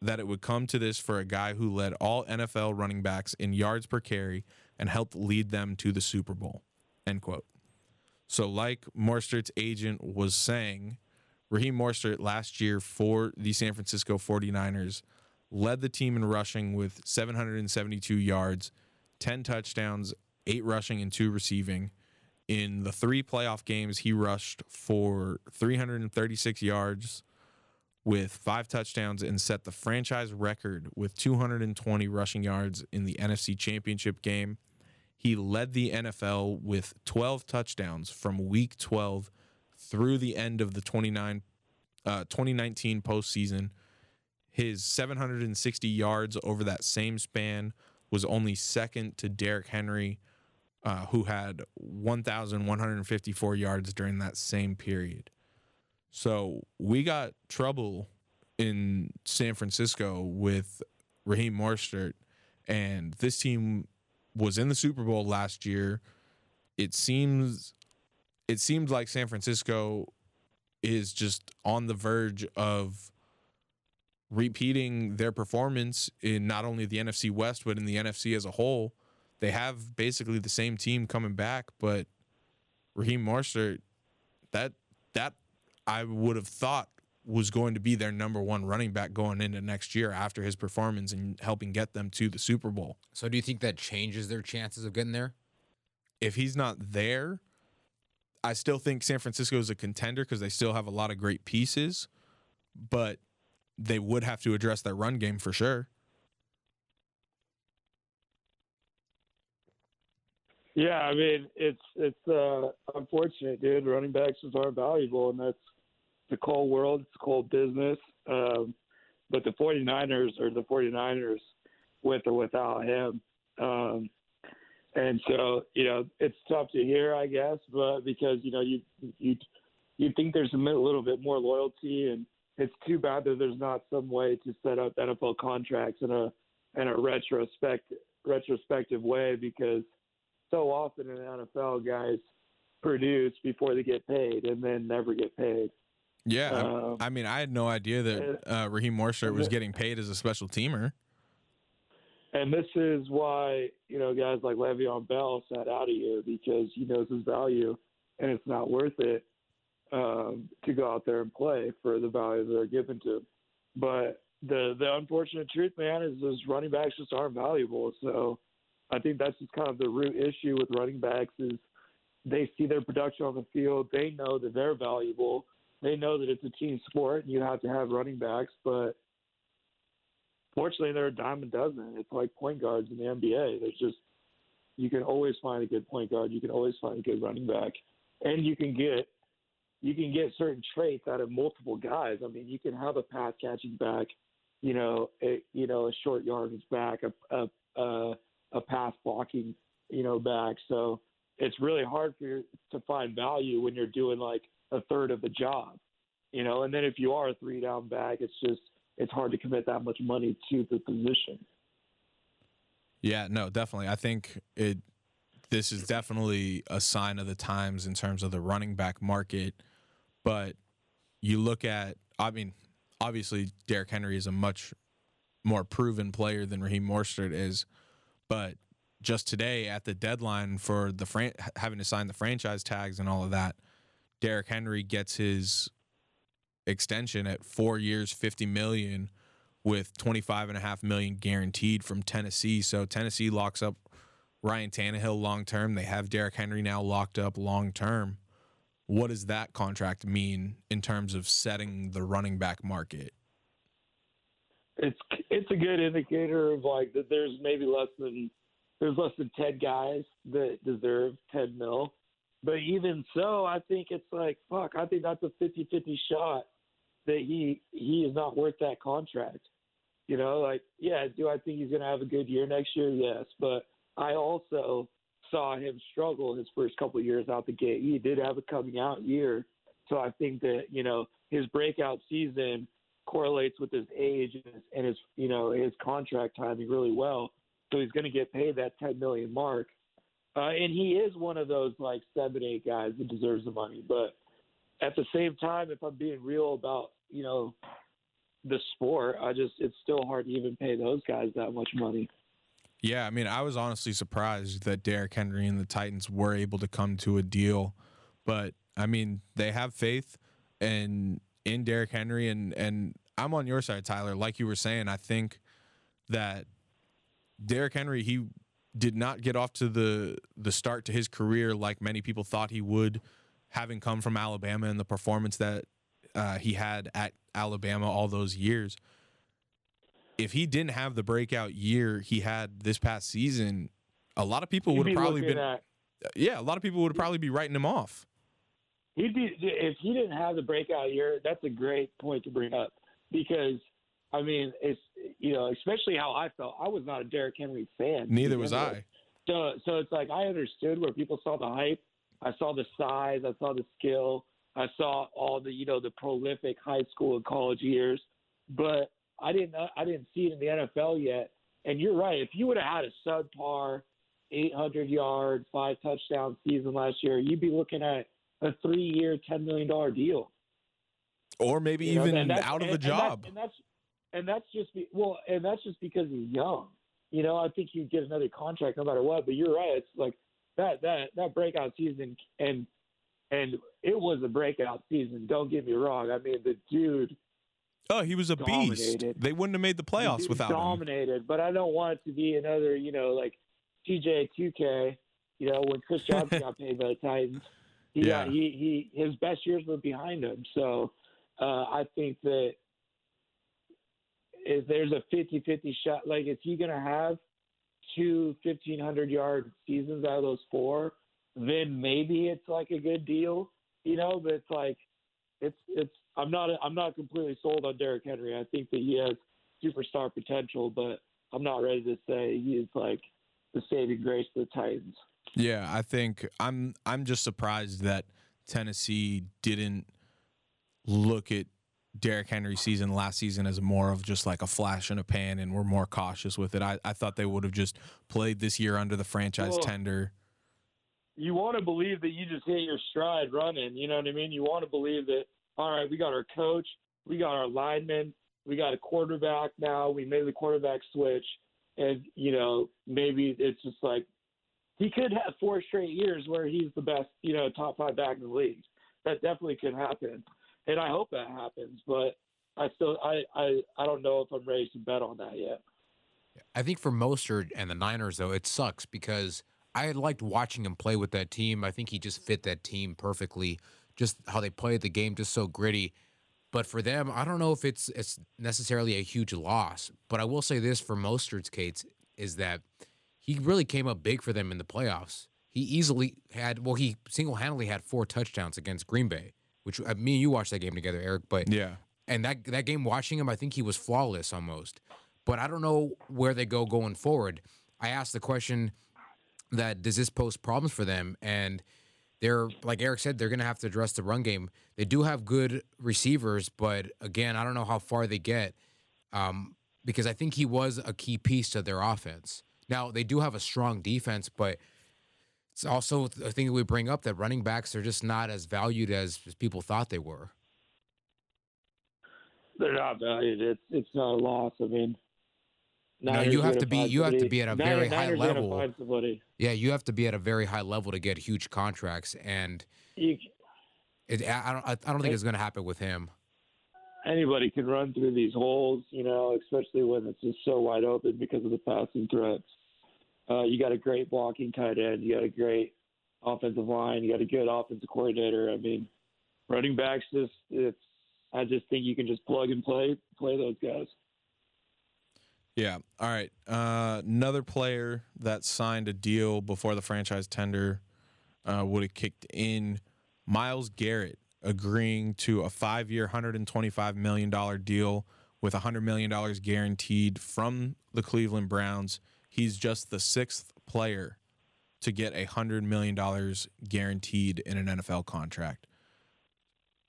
that it would come to this for a guy who led all NFL running backs in yards per carry and helped lead them to the Super Bowl. End quote. So, like Mostert's agent was saying, Raheem Mostert last year for the San Francisco 49ers led the team in rushing with 772 yards, 10 touchdowns, 8 rushing and 2 receiving. In the 3 playoff games, he rushed for 336 yards with 5 touchdowns and set the franchise record with 220 rushing yards in the NFC Championship game. He led the NFL with 12 touchdowns from week 12 through the end of the 29, uh, 2019 postseason. His 760 yards over that same span was only second to Derrick Henry, uh, who had 1,154 yards during that same period. So we got trouble in San Francisco with Raheem Mostert, and this team was in the Super Bowl last year. It seems it seemed like San Francisco is just on the verge of repeating their performance in not only the NFC West but in the NFC as a whole. They have basically the same team coming back, but Raheem Mostert, that that I would have thought was going to be their number one running back going into next year after his performance and helping get them to the Super Bowl. So, do you think that changes their chances of getting there? If he's not there, I still think San Francisco is a contender because they still have a lot of great pieces, but they would have to address their run game for sure. Yeah, I mean it's it's uh, unfortunate, dude. Running backs aren't valuable, and that's the cold world. It's a cold business. Um, but the 49ers are the 49ers with or without him. Um, and so, you know, it's tough to hear, I guess, but because, you know, you, you, you think there's a little bit more loyalty and it's too bad that there's not some way to set up NFL contracts in a, in a retrospect, retrospective way because so often in the NFL guys produce before they get paid and then never get paid. Yeah, um, I mean, I had no idea that uh, Raheem Mostert was getting paid as a special teamer. And this is why you know guys like Le'Veon Bell sat out of here because he knows his value, and it's not worth it um, to go out there and play for the value that they're given to. But the the unfortunate truth, man, is those running backs just aren't valuable. So I think that's just kind of the root issue with running backs is they see their production on the field, they know that they're valuable they know that it's a team sport and you have to have running backs, but fortunately they're a dime a dozen. It's like point guards in the NBA. There's just you can always find a good point guard, you can always find a good running back. And you can get you can get certain traits out of multiple guys. I mean, you can have a pass catching back, you know, a you know, a short yardage back, a a a, a pass blocking, you know, back. So it's really hard for you to find value when you're doing like a third of the job, you know. And then if you are a three down back, it's just it's hard to commit that much money to the position. Yeah, no, definitely. I think it. This is definitely a sign of the times in terms of the running back market, but you look at. I mean, obviously, Derrick Henry is a much more proven player than Raheem Mostert is, but just today at the deadline for the fran- having to sign the franchise tags and all of that, Derrick Henry gets his extension at four years, fifty million, with 25 and a half million guaranteed from Tennessee. So Tennessee locks up Ryan Tannehill long term. They have Derrick Henry now locked up long term. What does that contract mean in terms of setting the running back market? It's it's a good indicator of like that there's maybe less than there's less than ten guys that deserve ten mil. But even so, I think it's like fuck, I think that's a 50-50 shot that he he is not worth that contract. You know, like yeah, do I think he's going to have a good year next year? Yes, but I also saw him struggle his first couple of years out the gate. He did have a coming out year, so I think that you know his breakout season correlates with his age and his, and his you know his contract timing really well. So he's going to get paid that 10 million mark, uh, and he is one of those like seven eight guys that deserves the money. But at the same time, if I'm being real about you know the sport, I just it's still hard to even pay those guys that much money. Yeah, I mean, I was honestly surprised that Derrick Henry and the Titans were able to come to a deal, but I mean, they have faith in in Derrick Henry, and and I'm on your side, Tyler. Like you were saying, I think that Derrick Henry he did not get off to the the start to his career like many people thought he would, having come from Alabama and the performance that uh, he had at Alabama all those years if he didn't have the breakout year he had this past season, a lot of people would have be probably been at- yeah, a lot of people would probably be writing him off. He'd be if he didn't have the breakout year. That's a great point to bring up because I mean it's you know especially how I felt. I was not a Derrick Henry fan. Neither was. I. So so it's like I understood where people saw the hype. I saw the size. I saw the skill. I saw all the you know the prolific high school and college years, but I didn't I didn't see it in the NFL yet. And you're right. If you would have had a subpar 800 yard, five touchdown season last year, you'd be looking at a three year, $10 million deal. Or maybe You even and that's- out of and- a and that- job. And that's, and that's just be, well, and that's just because he's young. You know, I think he'd get another contract no matter what. But you're right. It's like that that that breakout season, and and it was a breakout season. Don't get me wrong. I mean, the dude oh, he was a beast. They wouldn't have made the playoffs Dude without him. dominated. But I don't want it to be another, you know, like TJ 2K. You know, when Chris Johnson got paid by the Titans, he Yeah. got, he he his best years were behind him. So uh, I think that if there's a 50-50 shot, like is he going to have two 1500 yard seasons out of those four? Then maybe it's like a good deal, you know. But it's like it's it's I'm not I'm not completely sold on Derrick Henry. I think that he has superstar potential, but I'm not ready to say he's like the saving grace of the Titans. Yeah, I think I'm I'm just surprised that Tennessee didn't look at Derrick Henry's season last season as more of just like a flash in a pan and we're more cautious with it. I, I thought they would have just played this year under the franchise Well, tender. You want to believe that you just hit your stride running. You know what I mean? You want to believe that all right, we got our coach, we got our linemen, we got a quarterback now. We made the quarterback switch, and you know maybe it's just like he could have four straight years where he's the best, you know, top five back in the league. That definitely could happen, and I hope that happens. But I still, I, I, I don't know if I'm ready to bet on that yet. I think for Mostert and the Niners, though, it sucks because I liked watching him play with that team. I think he just fit that team perfectly. Just how they played the game, just so gritty. But for them, I don't know if it's it's necessarily a huge loss. But I will say this for Mostert's case is that he really came up big for them in the playoffs. He easily had well, he single handedly had four touchdowns against Green Bay, which uh, me and you watched that game together, Eric. But Yeah. and that that game watching him, I think he was flawless almost. But I don't know where they go going forward. I asked the question that does this pose problems for them? And they're like Eric said, they're gonna have to address the run game. They do have good receivers, but again, I don't know how far they get. Um, because I think he was a key piece to their offense. Now they do have a strong defense, but it's also a thing that we bring up that running backs are just not as valued as, as people thought they were. They're not valued. It's it's not a loss. I mean, No, you have gonna be- you have to be at a Niners- very high Niners gonna level. Yeah, you have to be at a very high level to get huge contracts, and You, it, I don't. I don't think it's going to happen with him. anybody can run through these holes, you know, especially when it's just so wide open because of the passing threats. Uh, you got a great blocking tight end. You got a great offensive line. You got a good offensive coordinator. I mean, running backs just it's. I just think you can just plug and play play those guys. Yeah. All right. Uh, another player that signed a deal before the franchise tender uh, would have kicked in. Myles Garrett agreeing to a five-year, $125 million deal with $100 million guaranteed from the Cleveland Browns. He's just the sixth player to get a $100 million guaranteed in an NFL contract.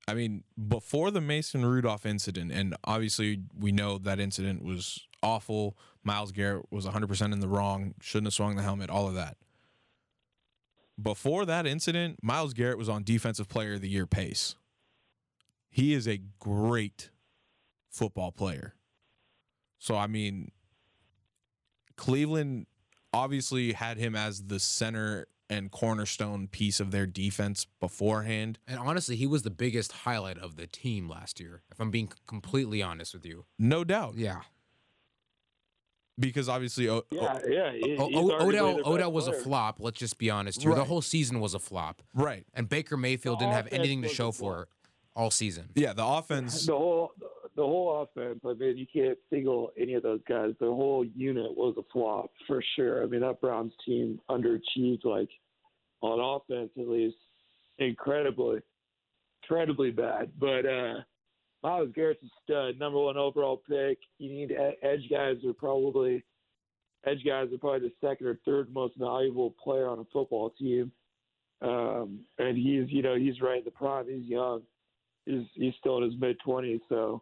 I mean, before the Mason Rudolph incident, and obviously we know that incident was awful. Myles Garrett was 100% in the wrong, shouldn't have swung the helmet, all of that. Before that incident, Myles Garrett was on Defensive Player of the Year pace. He is a great football player. So, I mean, Cleveland obviously had him as the center and cornerstone piece of their defense beforehand. And honestly, he was the biggest highlight of the team last year, if I'm being completely honest with you. No doubt. Yeah. Because obviously, o- Yeah, yeah. O- he's O- Odell Odell best was a flop. Let's just be honest here. The whole season was a flop. right. And Baker Mayfield The didn't have anything to show for it all season. Yeah, the offense. The whole the whole offense. I mean, you can't single any of those guys. The whole unit was a flop for sure. I mean, that Browns team underachieved, like on offense at least, incredibly, incredibly bad. But uh Myles Garrett's a stud, number one overall pick. You need edge guys are probably edge guys are probably the second or third most valuable player on a football team. Um, and he's you know he's right in the prime. He's young. He's he's still in his mid twenties, so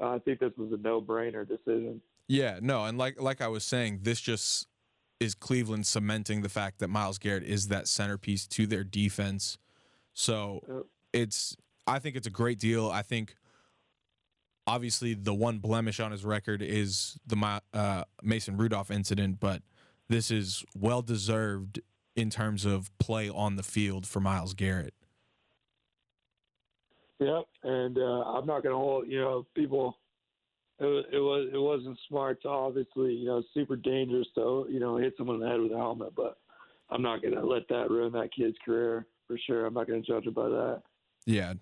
uh, I think this was a no brainer decision. Yeah, no, and like like I was saying, this just is Cleveland cementing the fact that Myles Garrett is that centerpiece to their defense. So Yep. it's I think it's a great deal. I think obviously the one blemish on his record is the uh, Mason Rudolph incident, but this is well deserved in terms of play on the field for Myles Garrett. Yep, and uh, I'm not going to hold. You know, people. It, it was it wasn't smart to obviously you know super dangerous to you know hit someone in the head with a helmet, but I'm not going to let that ruin that kid's career for sure. I'm not going to judge him by that. Yeah.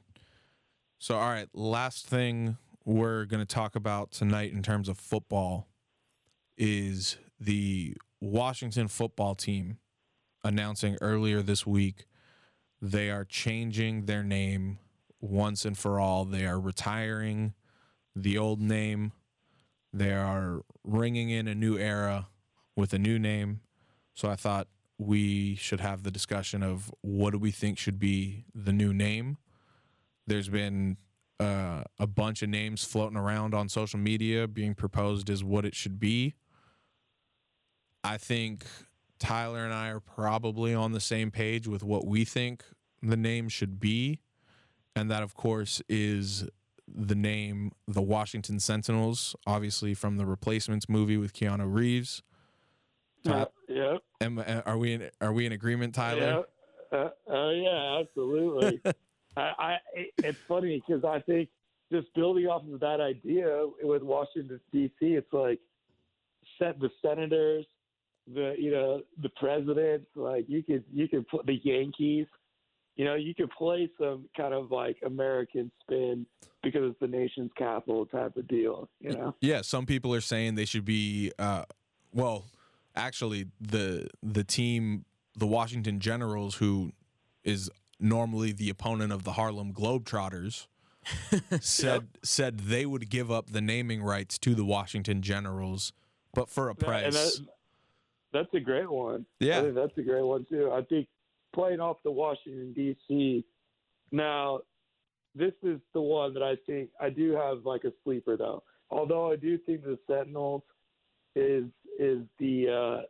So, all right, last thing we're going to talk about tonight in terms of football is the Washington football team announcing earlier this week they are changing their name once and for all. They are retiring the old name. They are ringing in a new era with a new name. So I thought we should have the discussion of what do we think should be the new name. There's been uh, a bunch of names floating around on social media being proposed as what it should be. I think Tyler and I are probably on the same page with what we think the name should be. And that, of course, is the name the Washington Sentinels, obviously from the Replacements movie with Keanu Reeves. Ty- Yep. am- uh, are we in, are we in agreement, Tyler? Yeah. Uh, uh, yeah, absolutely. I, I, it's funny because I think just building off of that idea with Washington D.C., it's like set the senators, the you know the president, like you could you could put the Yankees, you know you could play some kind of like American spin because it's the nation's capital type of deal, you know. Yeah, some people are saying they should be. Uh, well, actually, the the team, the Washington Generals, who is normally the opponent of the Harlem Globetrotters, said said they would give up the naming rights to the Washington Generals, but for a And price. that, that's a great one. Yeah. I think that's a great one too. I think playing off the Washington D.C. Now, this is the one that I think I do have like a sleeper though. Although I do think the Sentinels is is the uh,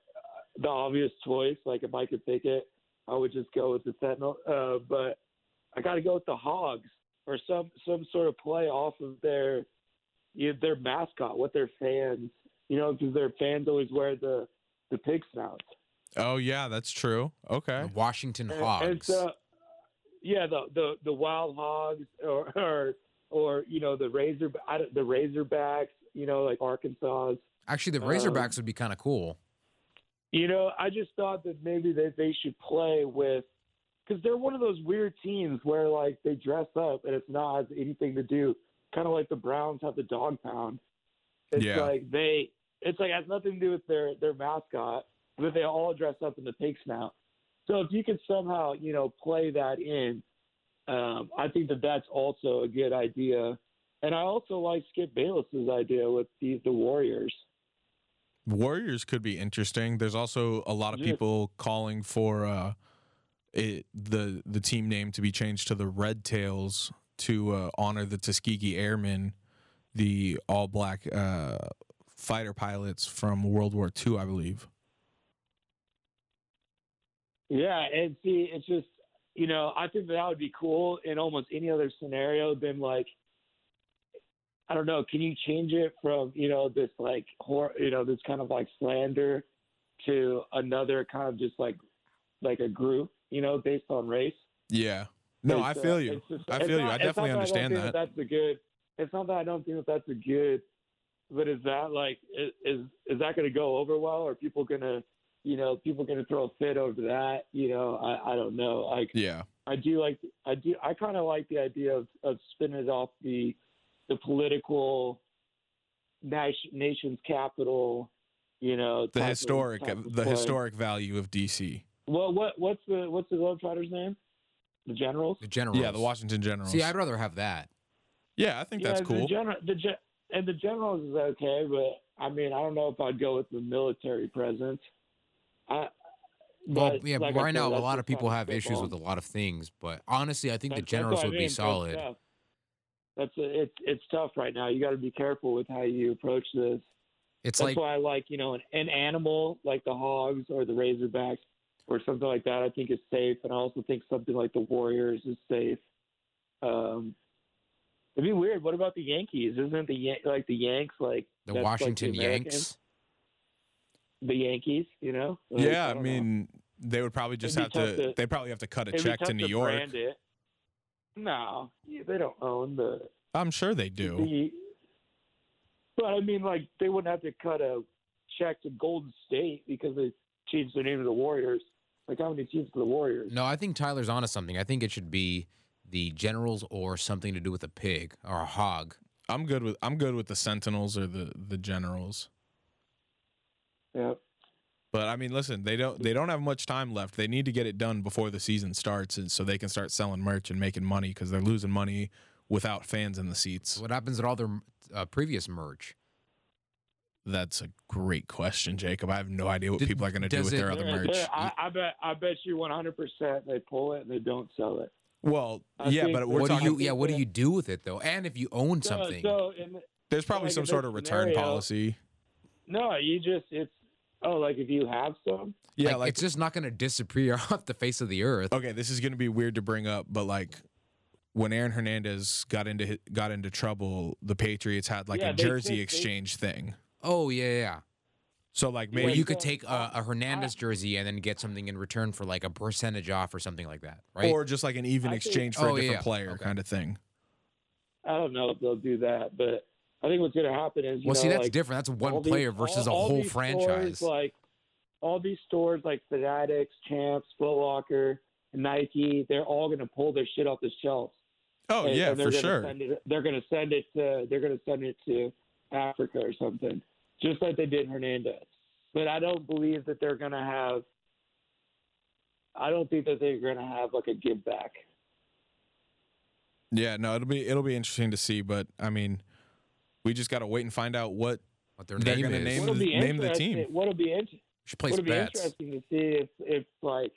the obvious choice. Like if I could pick it, I would just go with the Sentinel. Uh, but I got to go with the Hogs or some some sort of play off of their you know, their mascot, what their fans, you know, because their fans always wear the the pig snouts. oh yeah, that's true. Okay. The Washington And- Hogs. And so, yeah, the the the wild hogs or, or or you know the razor the Razorbacks, you know like Arkansas. Actually, the Um, Razorbacks would be kind of cool. You know, I just thought that maybe that they should play with because they're one of those weird teams where like they dress up and it's not has anything to do, kind of like the Browns have the dog pound. It's Yeah. like they, it's like has nothing to do with their their mascot, but they all dress up in the pig snout. So if you could somehow you know play that in, um, I think that that's also a good idea. And I also like Skip Bayless's idea with the the Warriors. Warriors could be interesting. There's also a lot of Yeah. people calling for uh, it, the the team name to be changed to the Red Tails to uh, honor the Tuskegee Airmen, the all black uh, fighter pilots from World War II, I believe. Yeah, and see, it's just you know, I think that would be cool in almost any other scenario than like, I don't know, can you change it from you know this like hor- you know this kind of like slander to another kind of just like like a group you know based on race? Yeah. No, I uh, feel you. just- I feel you. not- I definitely that I don't understand think that. That's a good. It's not that I don't think that that's a good, but is that like is is, is that going to go over well? Or are people going to, you know, people going to throw a fit over that? You know, I I don't know. Like Yeah. I do like I do I kind of like the idea of of spinning it off the the political nation's capital. You know, The historic of the play. historic value of DC. Well, what what's the what's the Globetrotters name? The Generals. The Generals. Yeah, the Washington Generals. See, I'd rather have that. yeah, I think that's yeah, cool. The general, the gen- and the generals is okay, but I mean, I don't know if I'd go with the military presence. I, Well, but yeah, like but I right said, now a lot of people kind have issues football. with a lot of things, but honestly, I think the That's- that's Generals what I would be mean, that's solid. tough. It's it's tough right now. You got to be careful with how you approach this. It's That's like why I like you know an, an animal like the Hogs or the Razorbacks or something like that. I think is safe, and I also think something like the Warriors is safe. Um, it'd be weird. What about the Yankees? Isn't the Yan- like the Yanks like the that's like the Washington Yanks. The Yankees, you know? Like, yeah, I, don't know. mean, they would probably just have to, tough to- They probably have to cut a It'd be check to New York. Brand it. No, they don't own the I'm sure they do. The, but I mean, like they wouldn't have to cut a check to Golden State because they changed the name of the Warriors. Like how many teams are the Warriors? No, I think Tyler's onto something. I think it should be the Generals or something to do with a pig or a hog. I'm good with I'm good with the Sentinels or the the Generals. Yeah. But I mean, listen, they don't they don't have much time left. They need to get it done before the season starts, and so they can start selling merch and making money because they're losing money without fans in the seats. What happens to all their uh, previous merch? That's a great question, Jacob. I have no idea what Did- people are going to do with it- their other merch. I, I bet. I bet you 100 percent they pull it and they don't sell it. Well, I yeah, but that- we're What do you? Yeah, what do you do with it though? And if you own So- something, So, in, there's probably like some sort of return scenario- policy. no, you just it's oh like if you have some. Yeah, like, like, it's just not going to disappear off the face of the earth. okay, this is going to be weird to bring up, but like when Aaron Hernandez got into got into trouble, the Patriots had like Yeah, a they jersey they- exchange thing. Oh yeah, yeah, yeah. So like Yeah, Where maybe you could take a, uh, a Hernandez jersey and then get something in return for like a percentage off or something like that, right? or just like an even I think- exchange for Oh, a different yeah, player okay. kind of thing. I don't know if they'll do that, but I think what's going to happen is you well, see, that's like, different. That's one all these- player versus all- a all whole these franchise. Stores, like all these stores like Fanatics, Champs, Foot Locker, Nike, they're all going to pull their shit off the shelves. Oh And- yeah, and for gonna sure. Send it, they're going to send it to they're going to send it to Africa or something, just like they did Hernandez. But I don't believe that they're going to have. I don't think that they're going to have like a give back. Yeah, no, it'll be it'll be interesting to see, but I mean, we just got to wait and find out what what their they're name gonna is. name What'll the- name the team. What'll be interesting. Should place It'll be bets. interesting to see if, if like,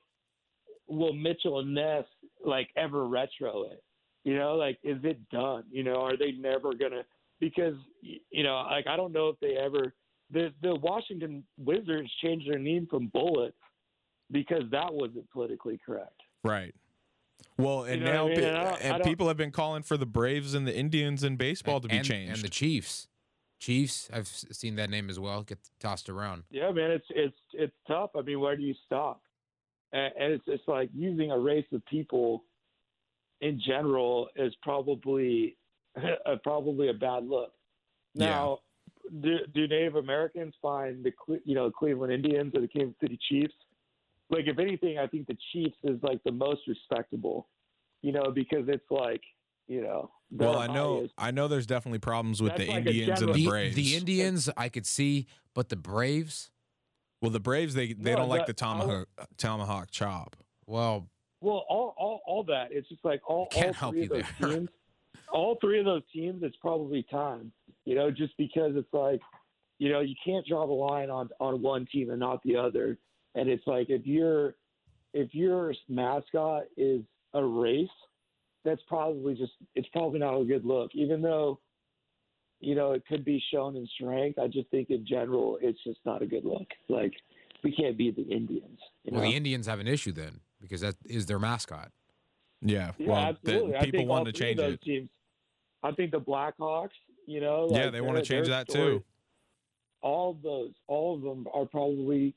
will Mitchell and Ness like ever retro it? You know, like, is it done? You know, are they never gonna? Because you know, like, I don't know if they ever. The the Washington Wizards changed their name from Bullets because that wasn't politically correct. right. Well, and You know now I mean? And I don't- I and people have been calling for the Braves and the Indians in baseball to be and, changed. And the Chiefs. Chiefs, I've seen that name as well get tossed around. Yeah, man, it's it's it's tough. I mean, where do you stop? And, and it's it's like using a race of people in general is probably a, uh, probably a bad look. Now, do, do Native Americans find the you know Cleveland Indians or the Kansas City Chiefs? Like, if anything, I think the Chiefs is like the most respectable. You know, because it's like you know. Well, I know highest- I know there's definitely problems with That's the like Indians and general- the The, Braves. the Indians, I could see, but the Braves, well, the Braves they they No, don't like the tomahawk tomahawk chop. well, Well, all, all, all that. It's just like all, Can't all help three you of those there. teams. All three of those teams, it's probably time. You know, just because it's like, you know, you can't draw the line on on one team and not the other. And it's like if your if your mascot is a race, that's probably just it's probably not a good look. Even though, you know, it could be shown in strength. I just think in general, it's just not a good look. Like we can't be the Indians. You well, know? the Indians have an issue then because that is their mascot. Yeah, Yeah, well, absolutely. the, people want to change those it. Teams, I think the Blackhawks, you know, Yeah, like, they wanna change that story- too. All of those, all of them are probably.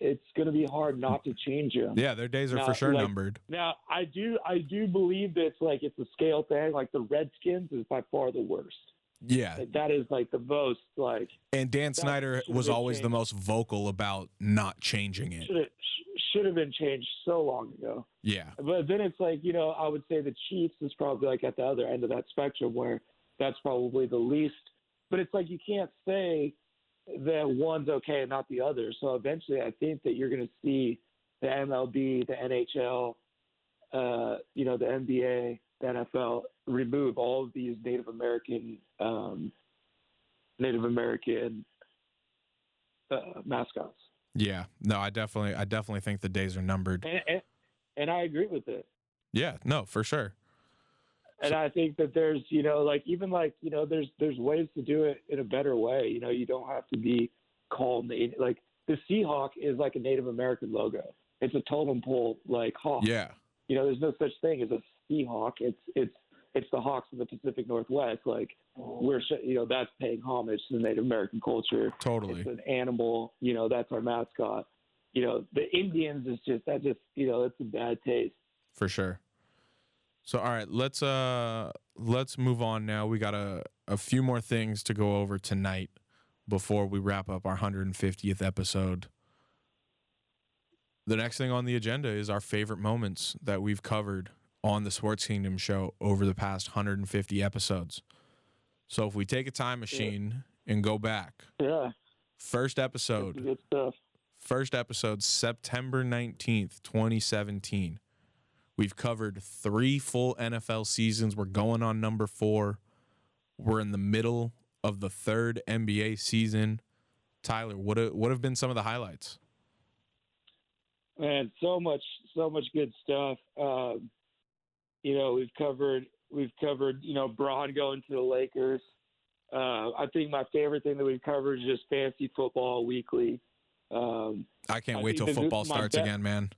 It's going to be hard not to change them. Yeah, their days are Now, for sure like- numbered. Now, I do, I do believe that it's like it's a scale thing. Like the Redskins is by far the worst. Yeah, Like, that is like the most like and Dan Snyder was always the most vocal about not changing it. should have should have been changed so long ago. Yeah, But then it's like, you know, I would say the Chiefs is probably like at the other end of that spectrum where that's probably the least. But it's like you can't say that one's okay and not the other. So eventually I think that you're going to see the MLB, the NHL, uh, you know, the NBA, the NFL remove all of these Native American, um, Native American uh, mascots. yeah. No, I definitely, I definitely think the days are numbered. And, and, and I agree with it. Yeah, no, for sure. And I think that there's, you know, like even like, you know, there's there's ways to do it in a better way. You know, you don't have to be called native. Like the Seahawk is like a Native American logo. It's a totem pole like hawk. Yeah, You know, there's no such thing as a Seahawk. It's it's it's the Hawks of the Pacific Northwest. Like we're, you know, that's paying homage to the Native American culture. totally. It's an animal. You know, that's our mascot. You know, the Indians is just that just you know, it's a bad taste. for sure. So all right, let's uh let's move on now. We got a a few more things to go over tonight before we wrap up our 150th episode. The next thing on the agenda is our favorite moments that we've covered on the Sports Kingdom show over the past 150 episodes. So if we take a time machine and go back, Yeah, first episode good stuff. First episode, September 19th, 2017. We've covered three full NFL seasons. We're going on number four. We're in the middle of the third NBA season. Tyler, what have, what have been some of the highlights? Man, so much, so much good stuff. Um, you know, we've covered, we've covered, you know, Bron going to the Lakers. Uh, I think my favorite thing that we've covered is just fantasy football weekly. Um, I can't I wait till football this is my starts best- again, man.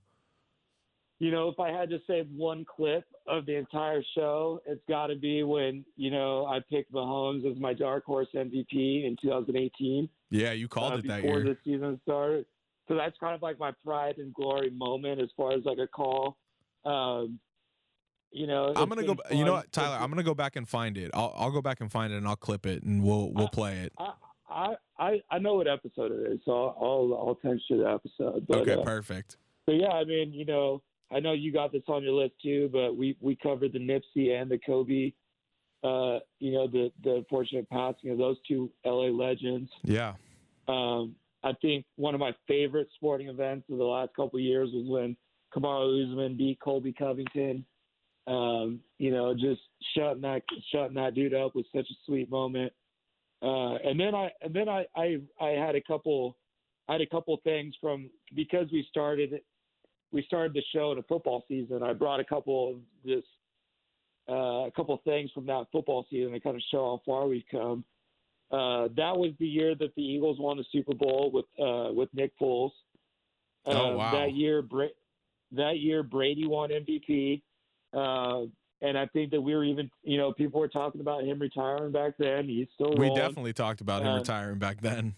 You know, if I had to save one clip of the entire show, it's got to be when you know I picked Mahomes as my dark horse MVP in 2018. Yeah, you called uh, it that year. before the season started. So that's kind of like my pride and glory moment as far as like a call. Um, you know, I'm gonna go. been You know what, Tyler? I'm gonna go back and find it. I'll I'll go back and find it and I'll clip it and we'll we'll play it. I, I I I know what episode it is, so I'll I'll, I'll text you the episode. But, Okay, uh, perfect. But yeah, I mean, you know, I know you got this on your list too, but we we covered the Nipsey and the Kobe. Uh, you know, the the unfortunate passing of those two LA legends. Yeah, Um, I think one of my favorite sporting events of the last couple of years was when Kamaru Usman beat Colby Covington. Um, you know, just shutting that shutting that dude up was such a sweet moment. Uh, and then I and then I, I I had a couple I had a couple things from because we started we started the show in a football season. I brought a couple of just uh, a couple of things from that football season to kind of show how far we've come. Uh, that was the year that the Eagles won the Super Bowl with uh, with Nick Foles. Uh, Oh, wow. That year, Bra- that year Brady won MVP, uh, and I think that we were even, you know, people were talking about him retiring back then. He's still we rolling. definitely talked about him Um, retiring back then.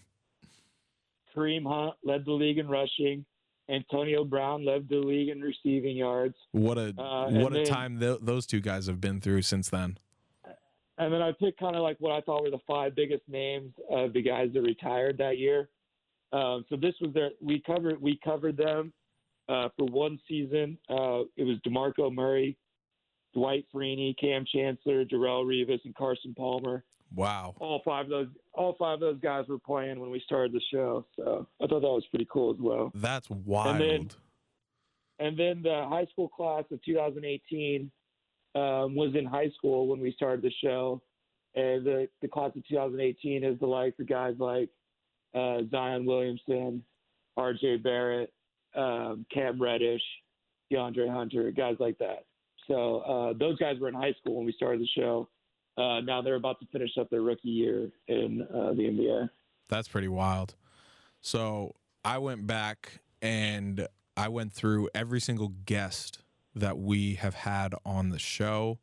Kareem Hunt led the league in rushing. Antonio Brown led the league in receiving yards. What a uh, what a then- time th- those two guys have been through since then. and then I picked kind of like what I thought were the five biggest names of the guys that retired that year. Um, so this was their we covered we covered them uh, for one season. Uh, it was Demarco Murray, Dwight Freeney, Kam Chancellor, Darrelle Revis, and Carson Palmer. Wow! All five of those all five of those guys were playing when we started the show. So I thought that was pretty cool as well. That's wild. And then, and then the high school class of 2018 um, was in high school when we started the show, and the the class of 2018 is the like the guys like uh, Zion Williamson, R.J. Barrett, um, Cam Reddish, DeAndre Hunter, guys like that. So uh, those guys were in high school when we started the show. Uh, now they're about to finish up their rookie year in uh, the NBA. That's pretty wild. So I went back and I went through every single guest that we have had on the show.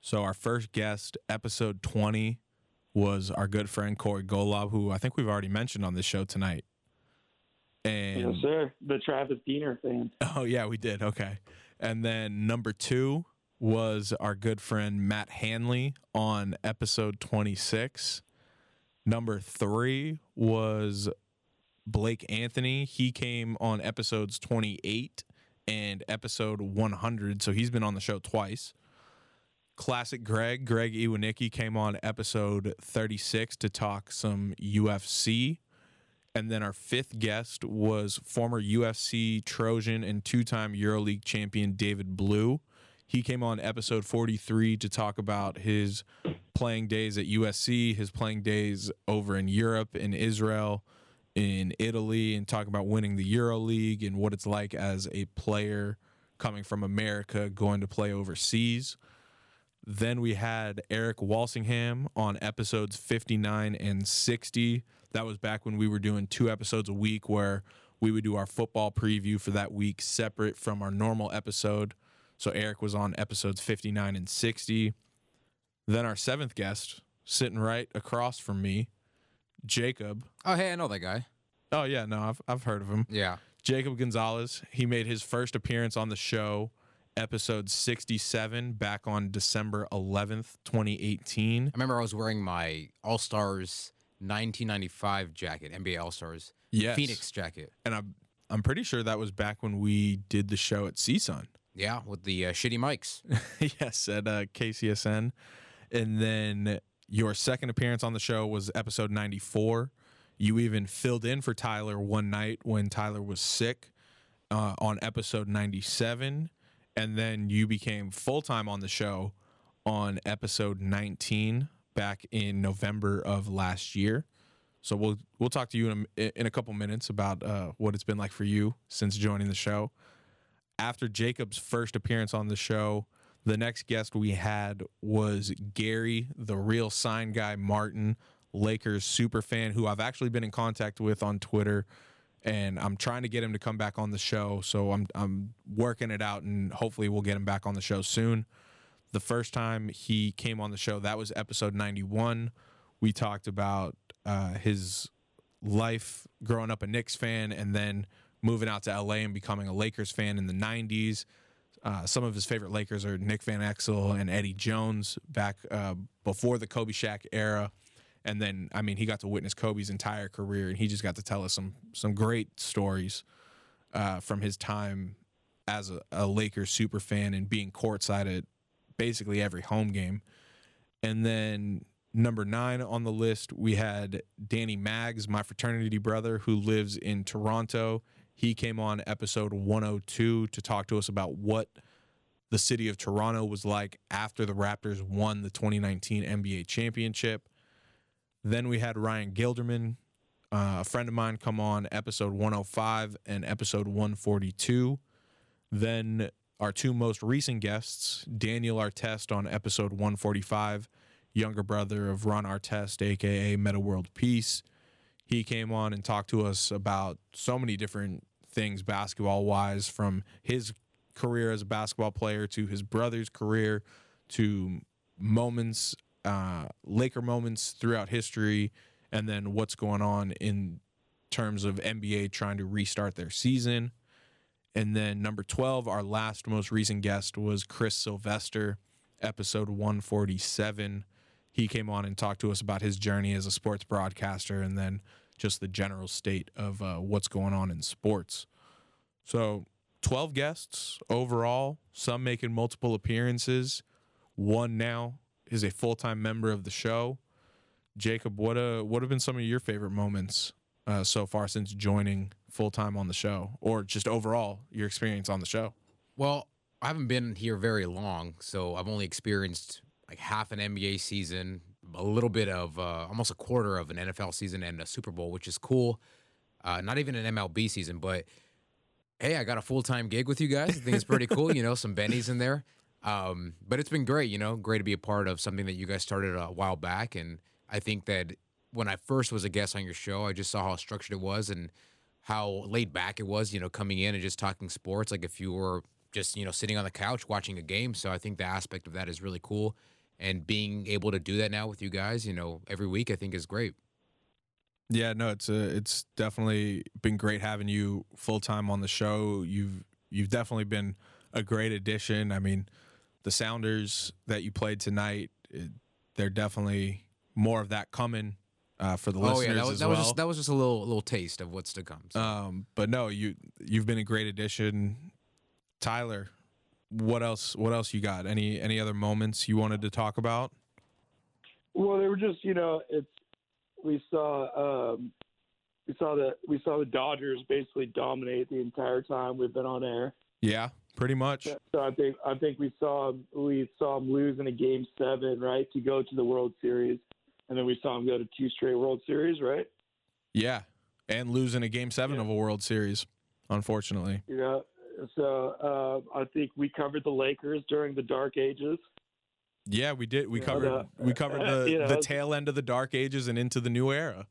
So our first guest, episode 20, was our good friend Corey Golob, who I think we've already mentioned on this show tonight. And yes, sir. The Travis Diener fan. Oh yeah, we did. Okay. And then number two was our good friend Matt Hanley on episode 26. Number three was Blake Anthony. He came on episodes 28 and episode 100. So he's been on the show twice. Classic Greg, Greg Iwanicki came on episode 36 to talk some UFC. And then our fifth guest was former UFC Trojan and two time EuroLeague champion David Blu. He came on episode 43 to talk about his playing days at USC, his playing days over in Europe, in Israel, in Italy, and talk about winning the Euro League and what it's like as a player coming from America going to play overseas. Then we had Eric Walsingham on episodes 59 and 60. That was back when we were doing two episodes a week where we would do our football preview for that week separate from our normal episode. So Eric was on episodes 59 and 60. Then our seventh guest, sitting right across from me, Jacob. Oh, hey, I know that guy. Oh yeah, no, I've I've heard of him. Yeah. Jacob Gonzalez. He made his first appearance on the show, episode 67, back on December 11th, 2018. I remember I was wearing my All Stars 1995 jacket, NBA All Stars. Yes. Phoenix jacket. And I'm I'm pretty sure that was back when we did the show at CSUN. Yeah, with the uh, shitty mics. yes, at uh, KCSN. And then your second appearance on the show was episode 94. You even filled in for Tyler one night when Tyler was sick uh, on episode 97. And then you became full time on the show on episode 19 back in November of last year. So we'll we'll talk to you in a, in a couple minutes about uh, what it's been like for you since joining the show. After Jacob's first appearance on the show, the next guest we had was Gary, the real sign guy Martin, Lakers super fan who I've actually been in contact with on Twitter and I'm trying to get him to come back on the show. So I'm I'm working it out and hopefully we'll get him back on the show soon. The first time he came on the show, that was episode 91. We talked about uh, his life growing up a Knicks fan and then moving out to LA and becoming a Lakers fan in the 90s. Uh, some of his favorite Lakers are Nick Van Exel and Eddie Jones back uh, before the Kobe Shaq era. And then, I mean, he got to witness Kobe's entire career, and he just got to tell us some some great stories uh, from his time as a, a Lakers super fan and being courtside at basically every home game. And then number nine on the list, we had Danny Maggs, my fraternity brother who lives in Toronto. He came on episode 102 to talk to us about what the city of Toronto was like after the Raptors won the 2019 NBA championship. Then we had Ryan Gilderman, uh, a friend of mine, come on episode 105 and episode 142. Then our two most recent guests, Daniel Artest on episode 145, younger brother of Ron Artest, aka Metta World Peace. He came on and talked to us about so many different things basketball wise, from his career as a basketball player to his brother's career to moments, uh, Laker moments throughout history, and then what's going on in terms of NBA trying to restart their season. And then number 12, our last most recent guest was Chris Sylvester, episode 147. he came on and talked to us about his journey as a sports broadcaster and then just the general state of uh, what's going on in sports. So, 12 guests overall, some making multiple appearances. One now is a full time member of the show. Jacob, what uh, what have been some of your favorite moments uh, so far since joining full time on the show, or just overall your experience on the show? Well, I haven't been here very long, so I've only experienced like half an NBA season, a little bit of uh, almost a quarter of an NFL season, and a Super Bowl, which is cool. Uh, not even an MLB season, but hey, I got a full time gig with you guys. I think it's pretty cool. You know, some bennies in there. Um, but it's been great. You know, great to be a part of something that you guys started a while back, and I think that when I first was a guest on your show, I just saw how structured it was and how laid back it was. You know, coming in and just talking sports, like if you were just you know sitting on the couch watching a game. So I think the aspect of that is really cool, and being able to do that now with you guys, you know, every week, I think is great. Yeah, no, it's a, it's definitely been great having you full time on the show. You've you've definitely been a great addition. I mean, the Sounders that you played tonight, it, they're definitely more of that coming uh, for the oh, listeners yeah, that was, as that well. was just that was just a little little taste of what's to come. So. Um, but no, you you've been a great addition, Tyler. What else? What else you got? Any any other moments you wanted to talk about? Well, they were just you know it's we saw um, we saw the we saw the Dodgers basically dominate the entire time we've been on air. Yeah, pretty much. So I think I think we saw we saw them lose in a game seven, right, to go to the World Series, and then we saw them go to two straight World Series, right? Yeah, and losing a game seven yeah. of a World Series, unfortunately. Know, so uh, I think we covered the Lakers during the dark ages. Yeah, we did. We covered uh, we covered the, you know, the tail end of the dark ages and into the new era.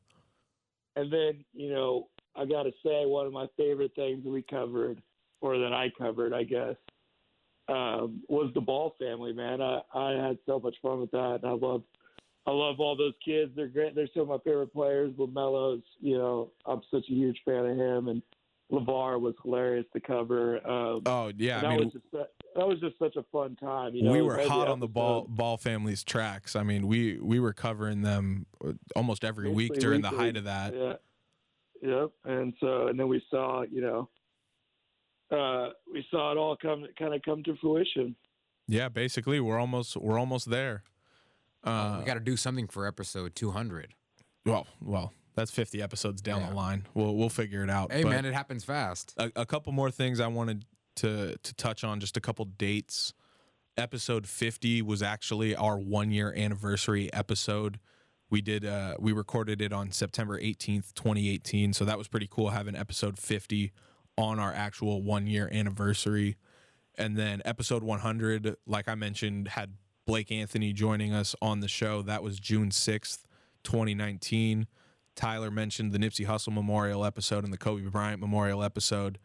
And then, you know, I got to say one of my favorite things we covered or that I covered, I guess, um, was the Ball family, man. I, I had so much fun with that. I love I love all those kids. They're great. They're some of my favorite players. LaMelo's, you know, I'm such a huge fan of him and LaVar was hilarious to cover. Um, oh yeah, I mean, was just, that was just such a fun time. You know, we were hot on the ball ball family's tracks. I mean, we we were covering them almost every Basically week during weekly. the height of that. Yeah. Yep. And so, and then we saw, you know, uh, we saw it all come kind of come to fruition. Yeah, basically, we're almost we're almost there. Uh, we got to do something for episode 200. Well, well, that's 50 episodes down Yeah. the line. We'll we'll figure it out. Hey But man, it happens fast. a, a couple more things I wanted to to touch on. Just a couple dates. Episode 50 was actually our one year anniversary episode. We did uh, we recorded it on September 18th, 2018. So that was pretty cool having episode 50 on our actual one year anniversary. And then episode 100, like I mentioned, had Blake Anthony joining us on the show. That was June 6th, 2019. Tyler mentioned the Nipsey Hussle Memorial episode and the Kobe Bryant Memorial episode.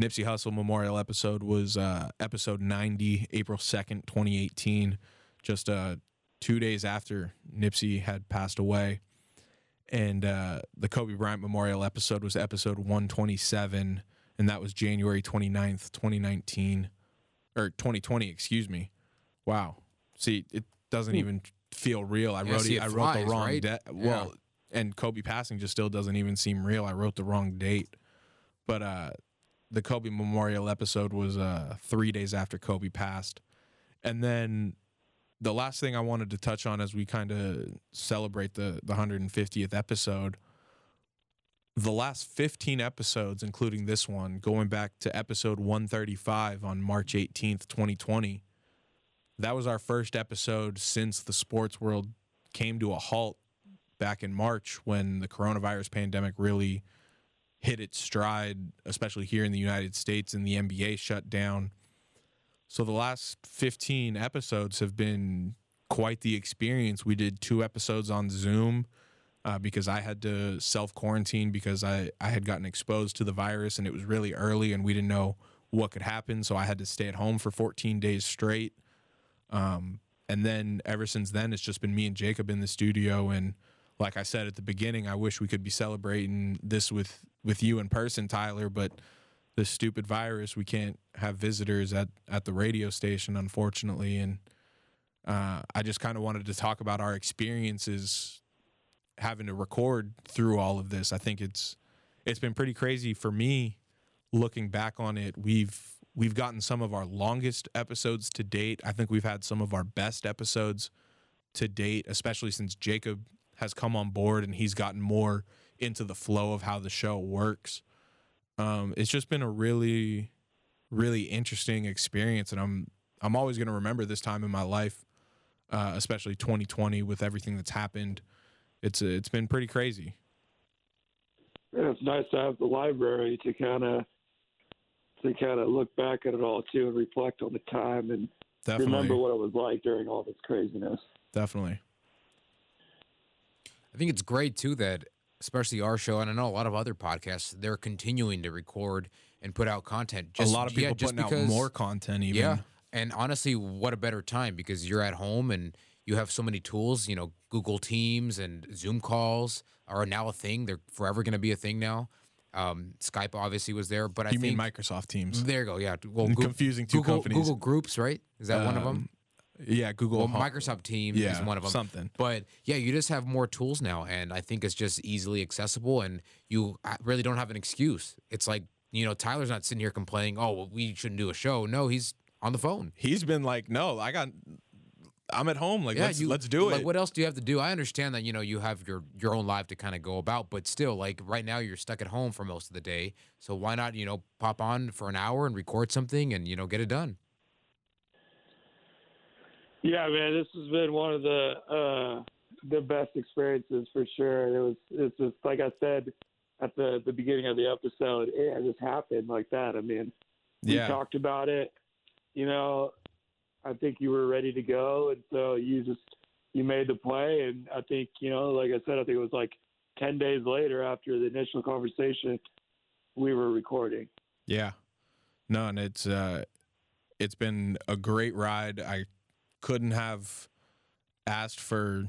Nipsey Hussle Memorial episode was uh, episode 90, April 2nd, 2018, just uh, two days after Nipsey had passed away. And uh, the Kobe Bryant Memorial episode was episode 127, and that was January 29th, 2019, or 2020, excuse me. Wow. See, it doesn't Hmm. even feel real. I Yeah, wrote see, it, I wrote the wrong right? date. Yeah. And Kobe passing just still doesn't even seem real. I wrote the wrong date. But uh the Kobe Memorial episode was uh 3 days after Kobe passed. And then the last thing I wanted to touch on as we kind of celebrate the the 150th episode the last 15 episodes including this one going back to episode 135 on March 18th 2020 that was our first episode since the sports world came to a halt back in March when the coronavirus pandemic really hit its stride, especially here in the United States and the NBA shut down. So the last 15 episodes have been quite the experience. We did two episodes on Zoom uh, because I had to self quarantine because I, I had gotten exposed to the virus and it was really early and we didn't know what could happen. So I had to stay at home for 14 days straight. Um, and then ever since then, it's just been me and Jacob in the studio. And like I said at the beginning, I wish we could be celebrating this with with you in person, Tyler. But this stupid virus, we can't have visitors at at the radio station, unfortunately. And uh, I just kind of wanted to talk about our experiences having to record through all of this. I think it's it's been pretty crazy for me looking back on it. We've we've gotten some of our longest episodes to date. I think we've had some of our best episodes to date, especially since Jacob has come on board and he's gotten more into the flow of how the show works. Um, it's just been a really, really interesting experience, and I'm I'm always going to remember this time in my life, uh, especially 2020 with everything that's happened. It's it's been pretty crazy. Yeah, it's nice to have the library to kind of to kind of look back at it all too and reflect on the time and Definitely. remember what it was like during all this craziness. Definitely. I think it's great too that especially our show and I know a lot of other podcasts they're continuing to record and put out content. Just, a lot of people yeah, just putting because, out more content. Even Yeah, and honestly, what a better time because you're at home and you have so many tools. You know, Google Teams and Zoom calls are now a thing. They're forever going to be a thing now. Um, Skype obviously was there, but I you think mean Microsoft Teams? there you go. Yeah, well, I'm confusing two Google, companies. Google Groups, right? Is that one of them? Yeah, Google. Well, Microsoft Teams yeah, is one of them. Something. But yeah, you just have more tools now, and I think it's just easily accessible, and you uh, really don't have an excuse. It's like you know, Tyler's not sitting here complaining, "Oh, well, we shouldn't do a show." No, he's on the phone. He's been like, no, I got. I'm at home. Like, yeah, let's you, let's do Like, it. what else do you have to do? I understand that you know you have your your own life to kind of go about, but still, like right now, you're stuck at home for most of the day. So why not you know pop on for an hour and record something and you know get it done? Yeah, man, this has been one of the uh, the best experiences for sure. It was it's just like I said at the the beginning of the episode. It just happened like that. I mean, we Yeah. talked about it. You know, I think you were ready to go, and so you just you made the play. And I think you know, like I said, I think it was like ten days later after the initial conversation, we were recording. Yeah. No, and it's uh it's been a great ride. I couldn't have asked for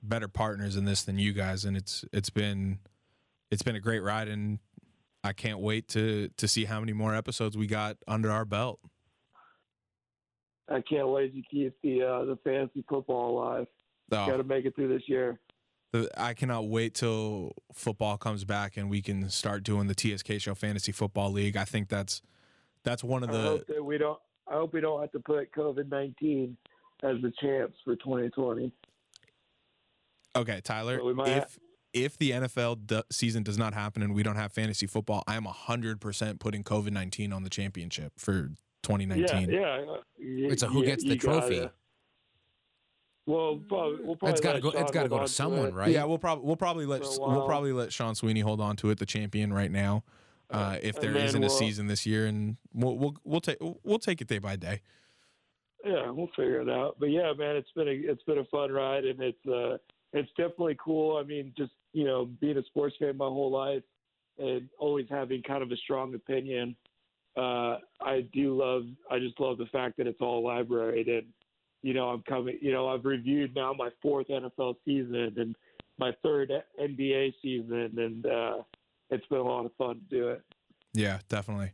better partners in this than you guys and it's it's been it's been a great ride and I can't wait to to see how many more episodes we got under our belt. I can't wait to keep the uh, the fantasy football alive. Oh. Got to make it through this year. I cannot wait till football comes back and we can start doing the TSK Show Fantasy Football League. I think that's that's one of I the hope that we don't. I hope we don't have to put COVID nineteen as the champs for 2020. Okay, Tyler. So we might if if the NFL do- season does not happen and we don't have fantasy football, I am hundred percent putting COVID nineteen on the championship for 2019. Yeah, yeah. You- It's a who you- gets the you gotta- trophy. well, probably, we'll probably It's got to let go. It's Sean got to go to someone, it. right? Yeah, we'll probably we'll probably let we'll probably let Sean Sweeney hold on to it, the champion right now. Uh, if And there then isn't a we'll- season this year, and we'll we'll we'll take we'll take it day by day. Yeah, we'll figure it out. But yeah, man, it's been a it's been a fun ride, and it's uh it's definitely cool. I mean, just you know, being a sports fan my whole life, and always having kind of a strong opinion. Uh, I do love. I just love the fact that it's all libraried, and you know, I'm coming. You know, I've reviewed now my fourth NFL season and my third NBA season, and uh, it's been a lot of fun to do it. Yeah, definitely.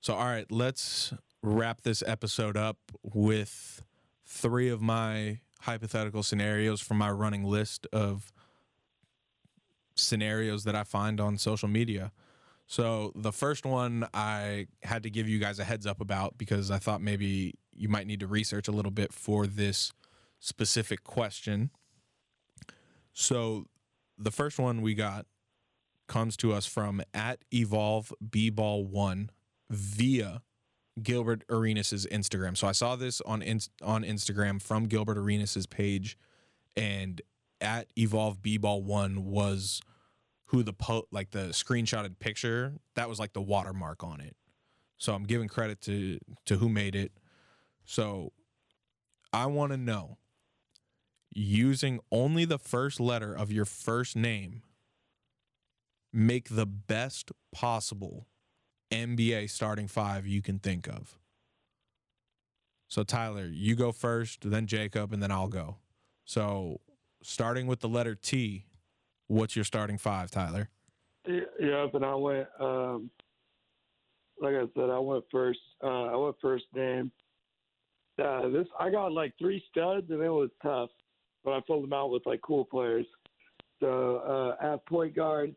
So, all right, let's wrap this episode up with three of my hypothetical scenarios from my running list of scenarios that I find on social media. So, the first one I had to give you guys a heads up about because I thought maybe you might need to research a little bit for this specific question. So, the first one we got comes to us from at evolve bball one via Gilbert Arenas' Instagram. So I saw this on on Instagram from Gilbert Arenas' page, and at evolve B Ball one was who the po- like the screenshotted picture that was like the watermark on it. So I'm giving credit to to who made it. So I want to know using only the first letter of your first name make the best possible NBA starting five you can think of. So Tyler, you go first, then Jacob, and then I'll go. So starting with the letter T, what's your starting five, Tyler? Yeah, but I went. Um, like I said, I went first. Uh, I went first name. uh, this I got like three studs, and it was tough, but I filled them out with like cool players. So uh, at point guard,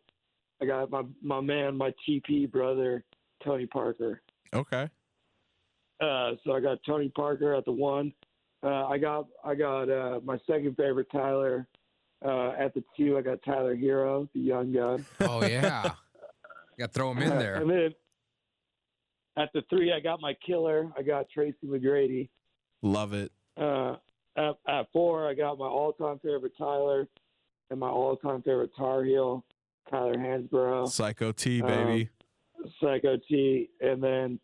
I got my my man, my TP brother, Tony Parker. Okay. Uh, so I got Tony Parker at the one. Uh, I got I got uh, my second favorite Tyler uh, at the two. I got Tyler Herro, the young gun. Oh yeah, got to throw him in there. and then at the three, I got my killer. I got Tracy McGrady. Love it. Uh, at, at four, I got my all-time favorite Tyler, and my all-time favorite Tar Heel, Tyler Hansbrough. Psycho T, baby. Um, Psycho T, and then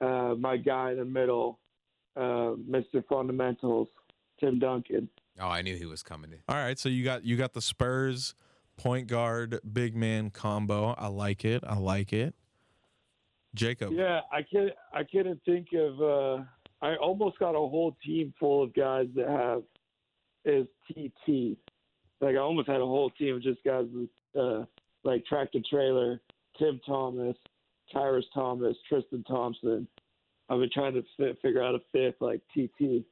uh, my guy in the middle, uh, Mr. Fundamentals, Tim Duncan. Oh, I knew he was coming in. All right, so you got you got the Spurs point guard big man combo. I like it. I like it. Jacob. Yeah, I can't. I couldn't think of. Uh, I almost got a whole team full of guys that have is TT. Like I almost had a whole team of just guys with uh, like tractor Traylor, Tim Thomas, Tyrus Thomas, Tristan Thompson. I've been trying to fit, figure out a fifth like TT.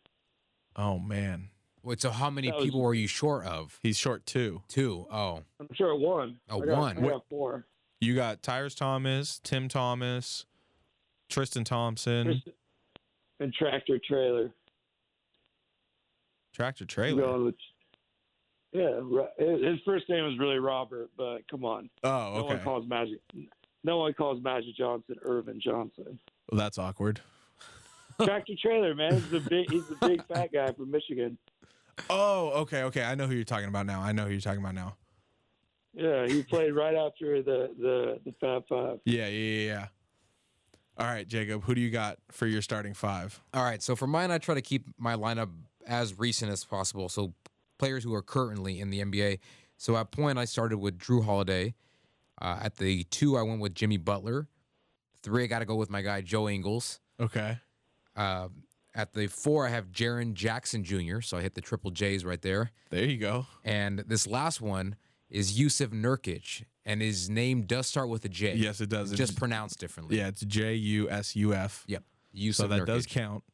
Oh man. Wait, so how many That was- people were you short of? He's short two. Two. Oh, I'm sure one. Oh, I got, one. I got four. You got Tyrus Thomas, Tim Thomas, Tristan Thompson, Tristan- and tractor Traylor. Tractor Traylor. going with- yeah, his first name is really Robert, but come on. Oh, okay. No one okay. calls Magic. No one calls Magic Johnson Earvin Johnson. Well, that's awkward. Tractor Traylor, man. He's a big. He's a big fat guy from Michigan. Oh, okay, okay. I know who you're talking about now. I know who you're talking about now. Yeah, he played right after the the the Fab Five. Yeah, yeah, yeah, yeah. All right, Jacob, who do you got for your starting five? All right. So for mine, I try to keep my lineup as recent as possible. So players who are currently in the NBA. So at point, I started with Jrue Holiday. Uh, at the two, I went with Jimmy Butler. Three, I got to go with my guy Joe Ingles. Okay. Uh, at the four, I have Jaren Jackson Jr. So I hit the triple J's right there. There you go. And this last one is Jusuf Nurkic, and his name does start with a J. Yes, it does. It's just pronounced differently. Yeah, it's J U S U F. Yep. Jusuf So that Nurkic. does count.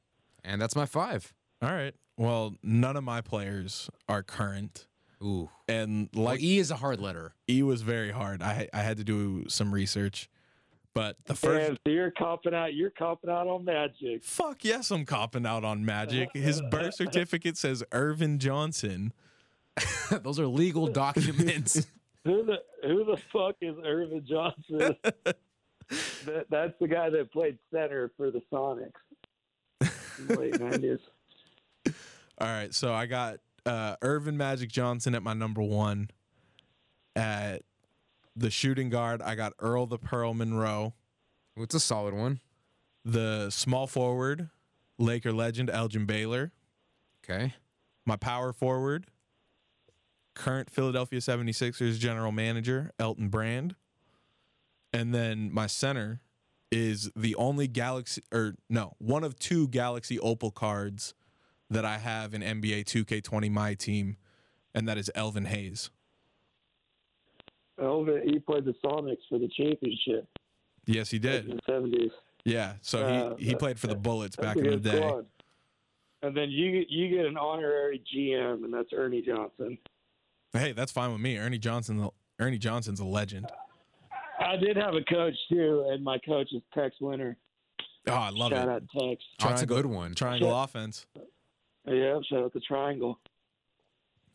And that's my five. All right. Well, none of my players are current. Ooh. And Well, like E is a hard letter. E was very hard. I I had to do some research. But the first And so you're copping out. You're copping out on Magic. fuck yes, I'm copping out on Magic. His birth certificate says Earvin Johnson. Those are legal documents. Who the who the fuck is Irvin Johnson? that, that's the guy that played center for the Sonics. in the Late nineties. All right, so I got uh, Earvin Magic Johnson at my number one. At the shooting guard, I got Earl the Pearl Monroe. It's a solid one. The small forward, Laker legend Elgin Baylor. Okay. My power forward, current Philadelphia 76ers general manager Elton Brand. And then my center is the only Galaxy, or no, one of two Galaxy Opal cards that I have in NBA 2K20 My Team, and that is Elvin Hayes. Elvin, he played the Sonics for the championship Yes, he in did. the seventies. Yeah, so Uh, he, he played for the Bullets back in the day. squad. And then you you get an honorary GM, and that's Ernie Johnson. Hey, that's fine with me. Ernie Johnson, Ernie Johnson's a legend. I did have a coach too, and my coach is Tex Winter. Oh, I love shout it. out Tex. Oh, it's a good one. Triangle Shit. offense. Yeah, shout out the Triangle.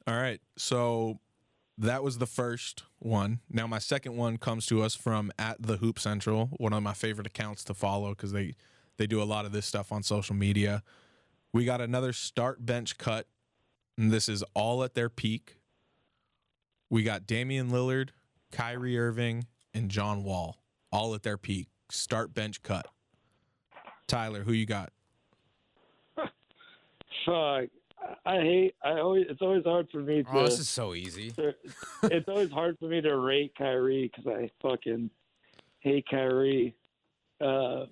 All right. So that was the first one. Now my second one comes to us from at the Hoop Central, one of my favorite accounts to follow because they they do a lot of this stuff on social media. We got another start bench cut, and this is all at their peak. We got Damian Lillard, Kyrie Irving, and John Wall, all at their peak. Start bench cut. Tyler, who you got? Fuck. I hate. I always. It's always hard for me to. Oh, this is so easy. it's always hard for me to rate Kyrie because I fucking hate Kyrie. Uh,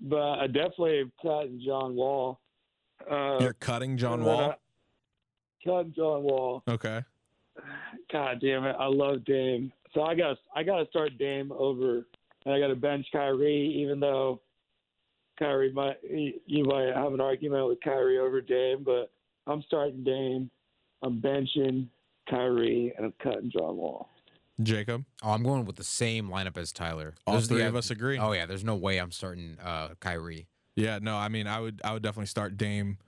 but I definitely am cutting John Wall. Uh, You're cutting John Wall. I- Cutting John Wall. Okay. God damn it, I love Dame. So I got I got to start Dame over, and I got to bench Kyrie, even though Kyrie might you might have an argument with Kyrie over Dame, but I'm starting Dame. I'm benching Kyrie, and I'm cutting John Wall. Jacob. Oh, I'm going with the same lineup as Tyler. All There's- three yeah, of us agree. Oh yeah, there's no way I'm starting uh, Kyrie. Yeah, no, I mean, I would, I would definitely start Dame,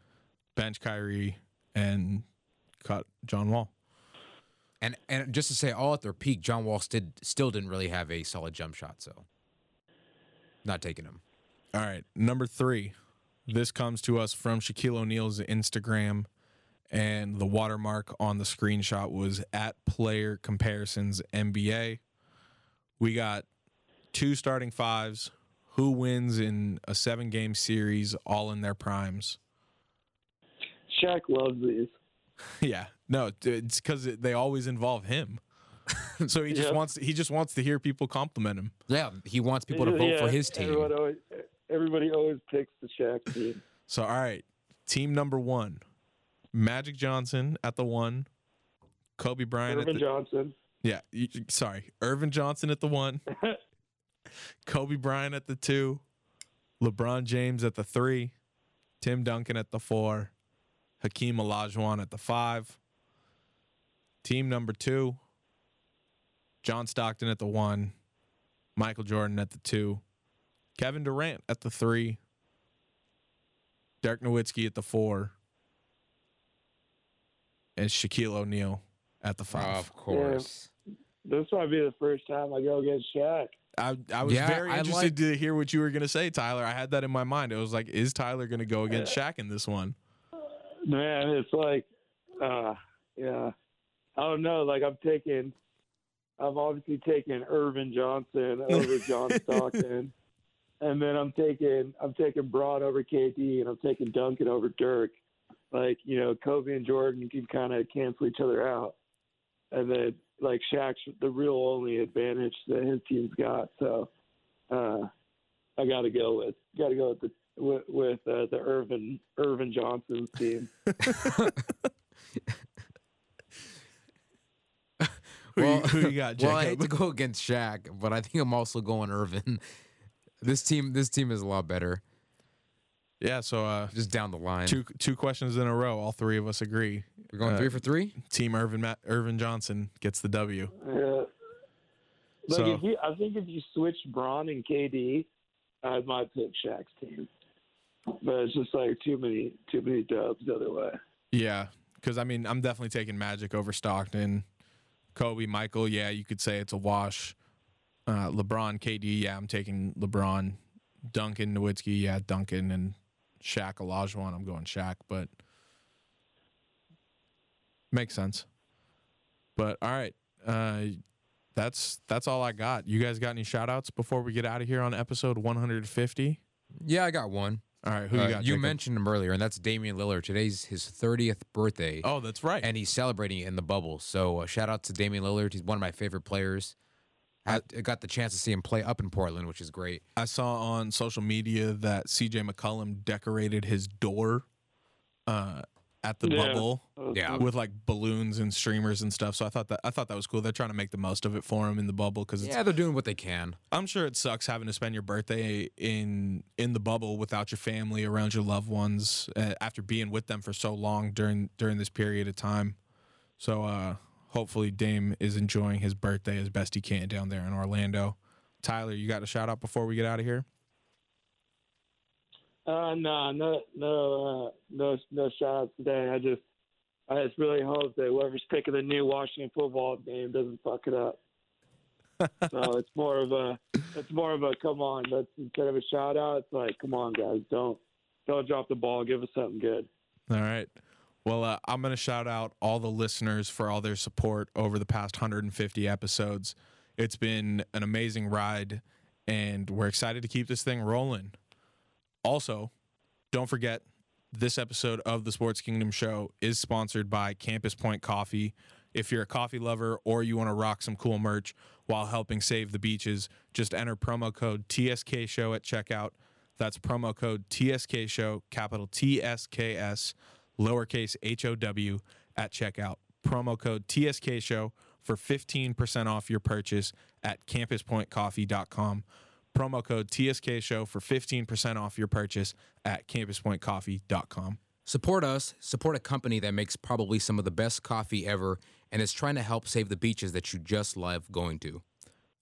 bench Kyrie, and cut John Wall. And and just to say, all at their peak, John Wall still still didn't really have a solid jump shot, so not taking him. All right, number three. This comes to us from Shaquille O'Neal's Instagram, and the watermark on the screenshot was at Player Comparisons NBA. We got two starting fives. Who wins in a seven-game series, all in their primes? Shaq loves these. Yeah, no, it's because they always involve him. so he just Yep. wants he just wants to hear people compliment him. Yeah, he wants people to vote for his team. Always, everybody always picks the Shaq team. So all right, team number one, Magic Johnson at the one, Kobe Bryant Earvin at the Johnson. yeah, you- sorry, Earvin Johnson at the one, Kobe Bryant at the two, LeBron James at the three, Tim Duncan at the four, Hakeem Olajuwon at the five. Team number two, John Stockton at the one, Michael Jordan at the two, Kevin Durant at the three, Dirk Nowitzki at the four, and Shaquille O'Neal at the five. Of course. This might be the first time I go against Shaq. I, I was Yeah, very interested like- to hear what you were going to say, Tyler. I had that in my mind. It was like, is Tyler going to go against Shaq in this one? Man, it's like, uh, yeah, I don't know. Like I'm taking, I'm obviously taking Earvin Johnson over John Stockton, and then I'm taking, I'm taking Bron over KD, and I'm taking Duncan over Dirk. Like you know, Kobe and Jordan can kind of cancel each other out, and then like Shaq's the real only advantage that his team's got. So, uh, I got to go with, got to go with the with, with uh, the Earvin Earvin Johnson's team. Who, well, you, who you got, well, I hate to go against Shaq, but I think I'm also going Earvin. This team, this team is a lot better. yeah, so uh, Just down the line. two two questions in a row. All three of us agree. We're going uh, three for three. Team Earvin Ma- Earvin Johnson gets the W. Yeah. Like So- if you, I think if you switch Bron and KD, I might pick Shaq's team. But it's just like too many, too many dubs the other way. Yeah, because I mean, I'm definitely taking Magic over Stockton. Kobe, Michael, yeah, you could say it's a wash. Uh, LeBron, KD, yeah, I'm taking LeBron. Duncan, Nowitzki, yeah, Duncan, and Shaq, Olajuwon, I'm going Shaq, but makes sense. But all right, uh, that's that's all I got. You guys got any shout outs before we get out of here on episode 150? Yeah, I got one. All right, who Uh, you got? you Jacob? mentioned him earlier, and that's Damian Lillard. Today's his 30th birthday. Oh, that's right. and he's celebrating in the bubble. So uh, shout out to Damian Lillard. He's one of my favorite players. I, I got the chance to see him play up in Portland, which is great. I saw on social media that CJ McCollum decorated his door uh, at the Yeah. bubble Yeah. with like balloons and streamers and stuff. So I thought that I thought that was cool. They're trying to make the most of it for him in the bubble because Yeah, they're doing what they can. I'm sure it sucks having to spend your birthday in in the bubble without your family around your loved ones uh, after being with them for so long during during this period of time. So uh, hopefully Dame is enjoying his birthday as best he can down there in Orlando. Tyler, you got a shout out before we get out of here? Uh, no, no, no, uh, no, no shout outs today. I just, I just really hope that whoever's picking the new Washington football game doesn't fuck it up. so it's more of a, it's more of a come on. Let's instead of a shout out, it's like come on guys, don't, don't drop the ball. Give us something good. All right. Well, uh, I'm going to shout out all the listeners for all their support over the past 150 episodes. It's been an amazing ride, and we're excited to keep this thing rolling. Also, don't forget this episode of the Sports Kingdom Show is sponsored by Campus Point Coffee. If you're a coffee lover or you want to rock some cool merch while helping save the beaches, just enter promo code TSK Show at checkout. That's promo code TSK Show, capital T S K S, lowercase H O W at checkout. Promo code TSK Show for 15% off your purchase at campuspointcoffee.com. Promo code TSK Show for 15% off your purchase at campuspointcoffee.com. Support us, support a company that makes probably some of the best coffee ever and is trying to help save the beaches that you just love going to.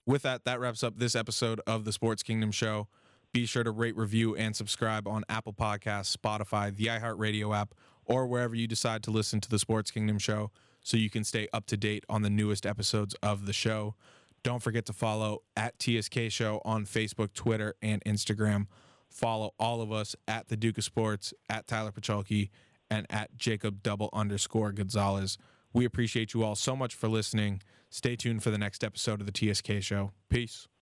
With that, that wraps up this episode of the Sports Kingdom Show. Be sure to rate, review, and subscribe on Apple Podcasts, Spotify, the iHeartRadio app, or wherever you decide to listen to the Sports Kingdom Show so you can stay up to date on the newest episodes of the show. Don't forget to follow at TSK Show on Facebook, Twitter, and Instagram. Follow all of us at the Duke of Sports, at Tyler Pachalki, and at Jacob double underscore Gonzalez. We appreciate you all so much for listening. Stay tuned for the next episode of the TSK Show. Peace.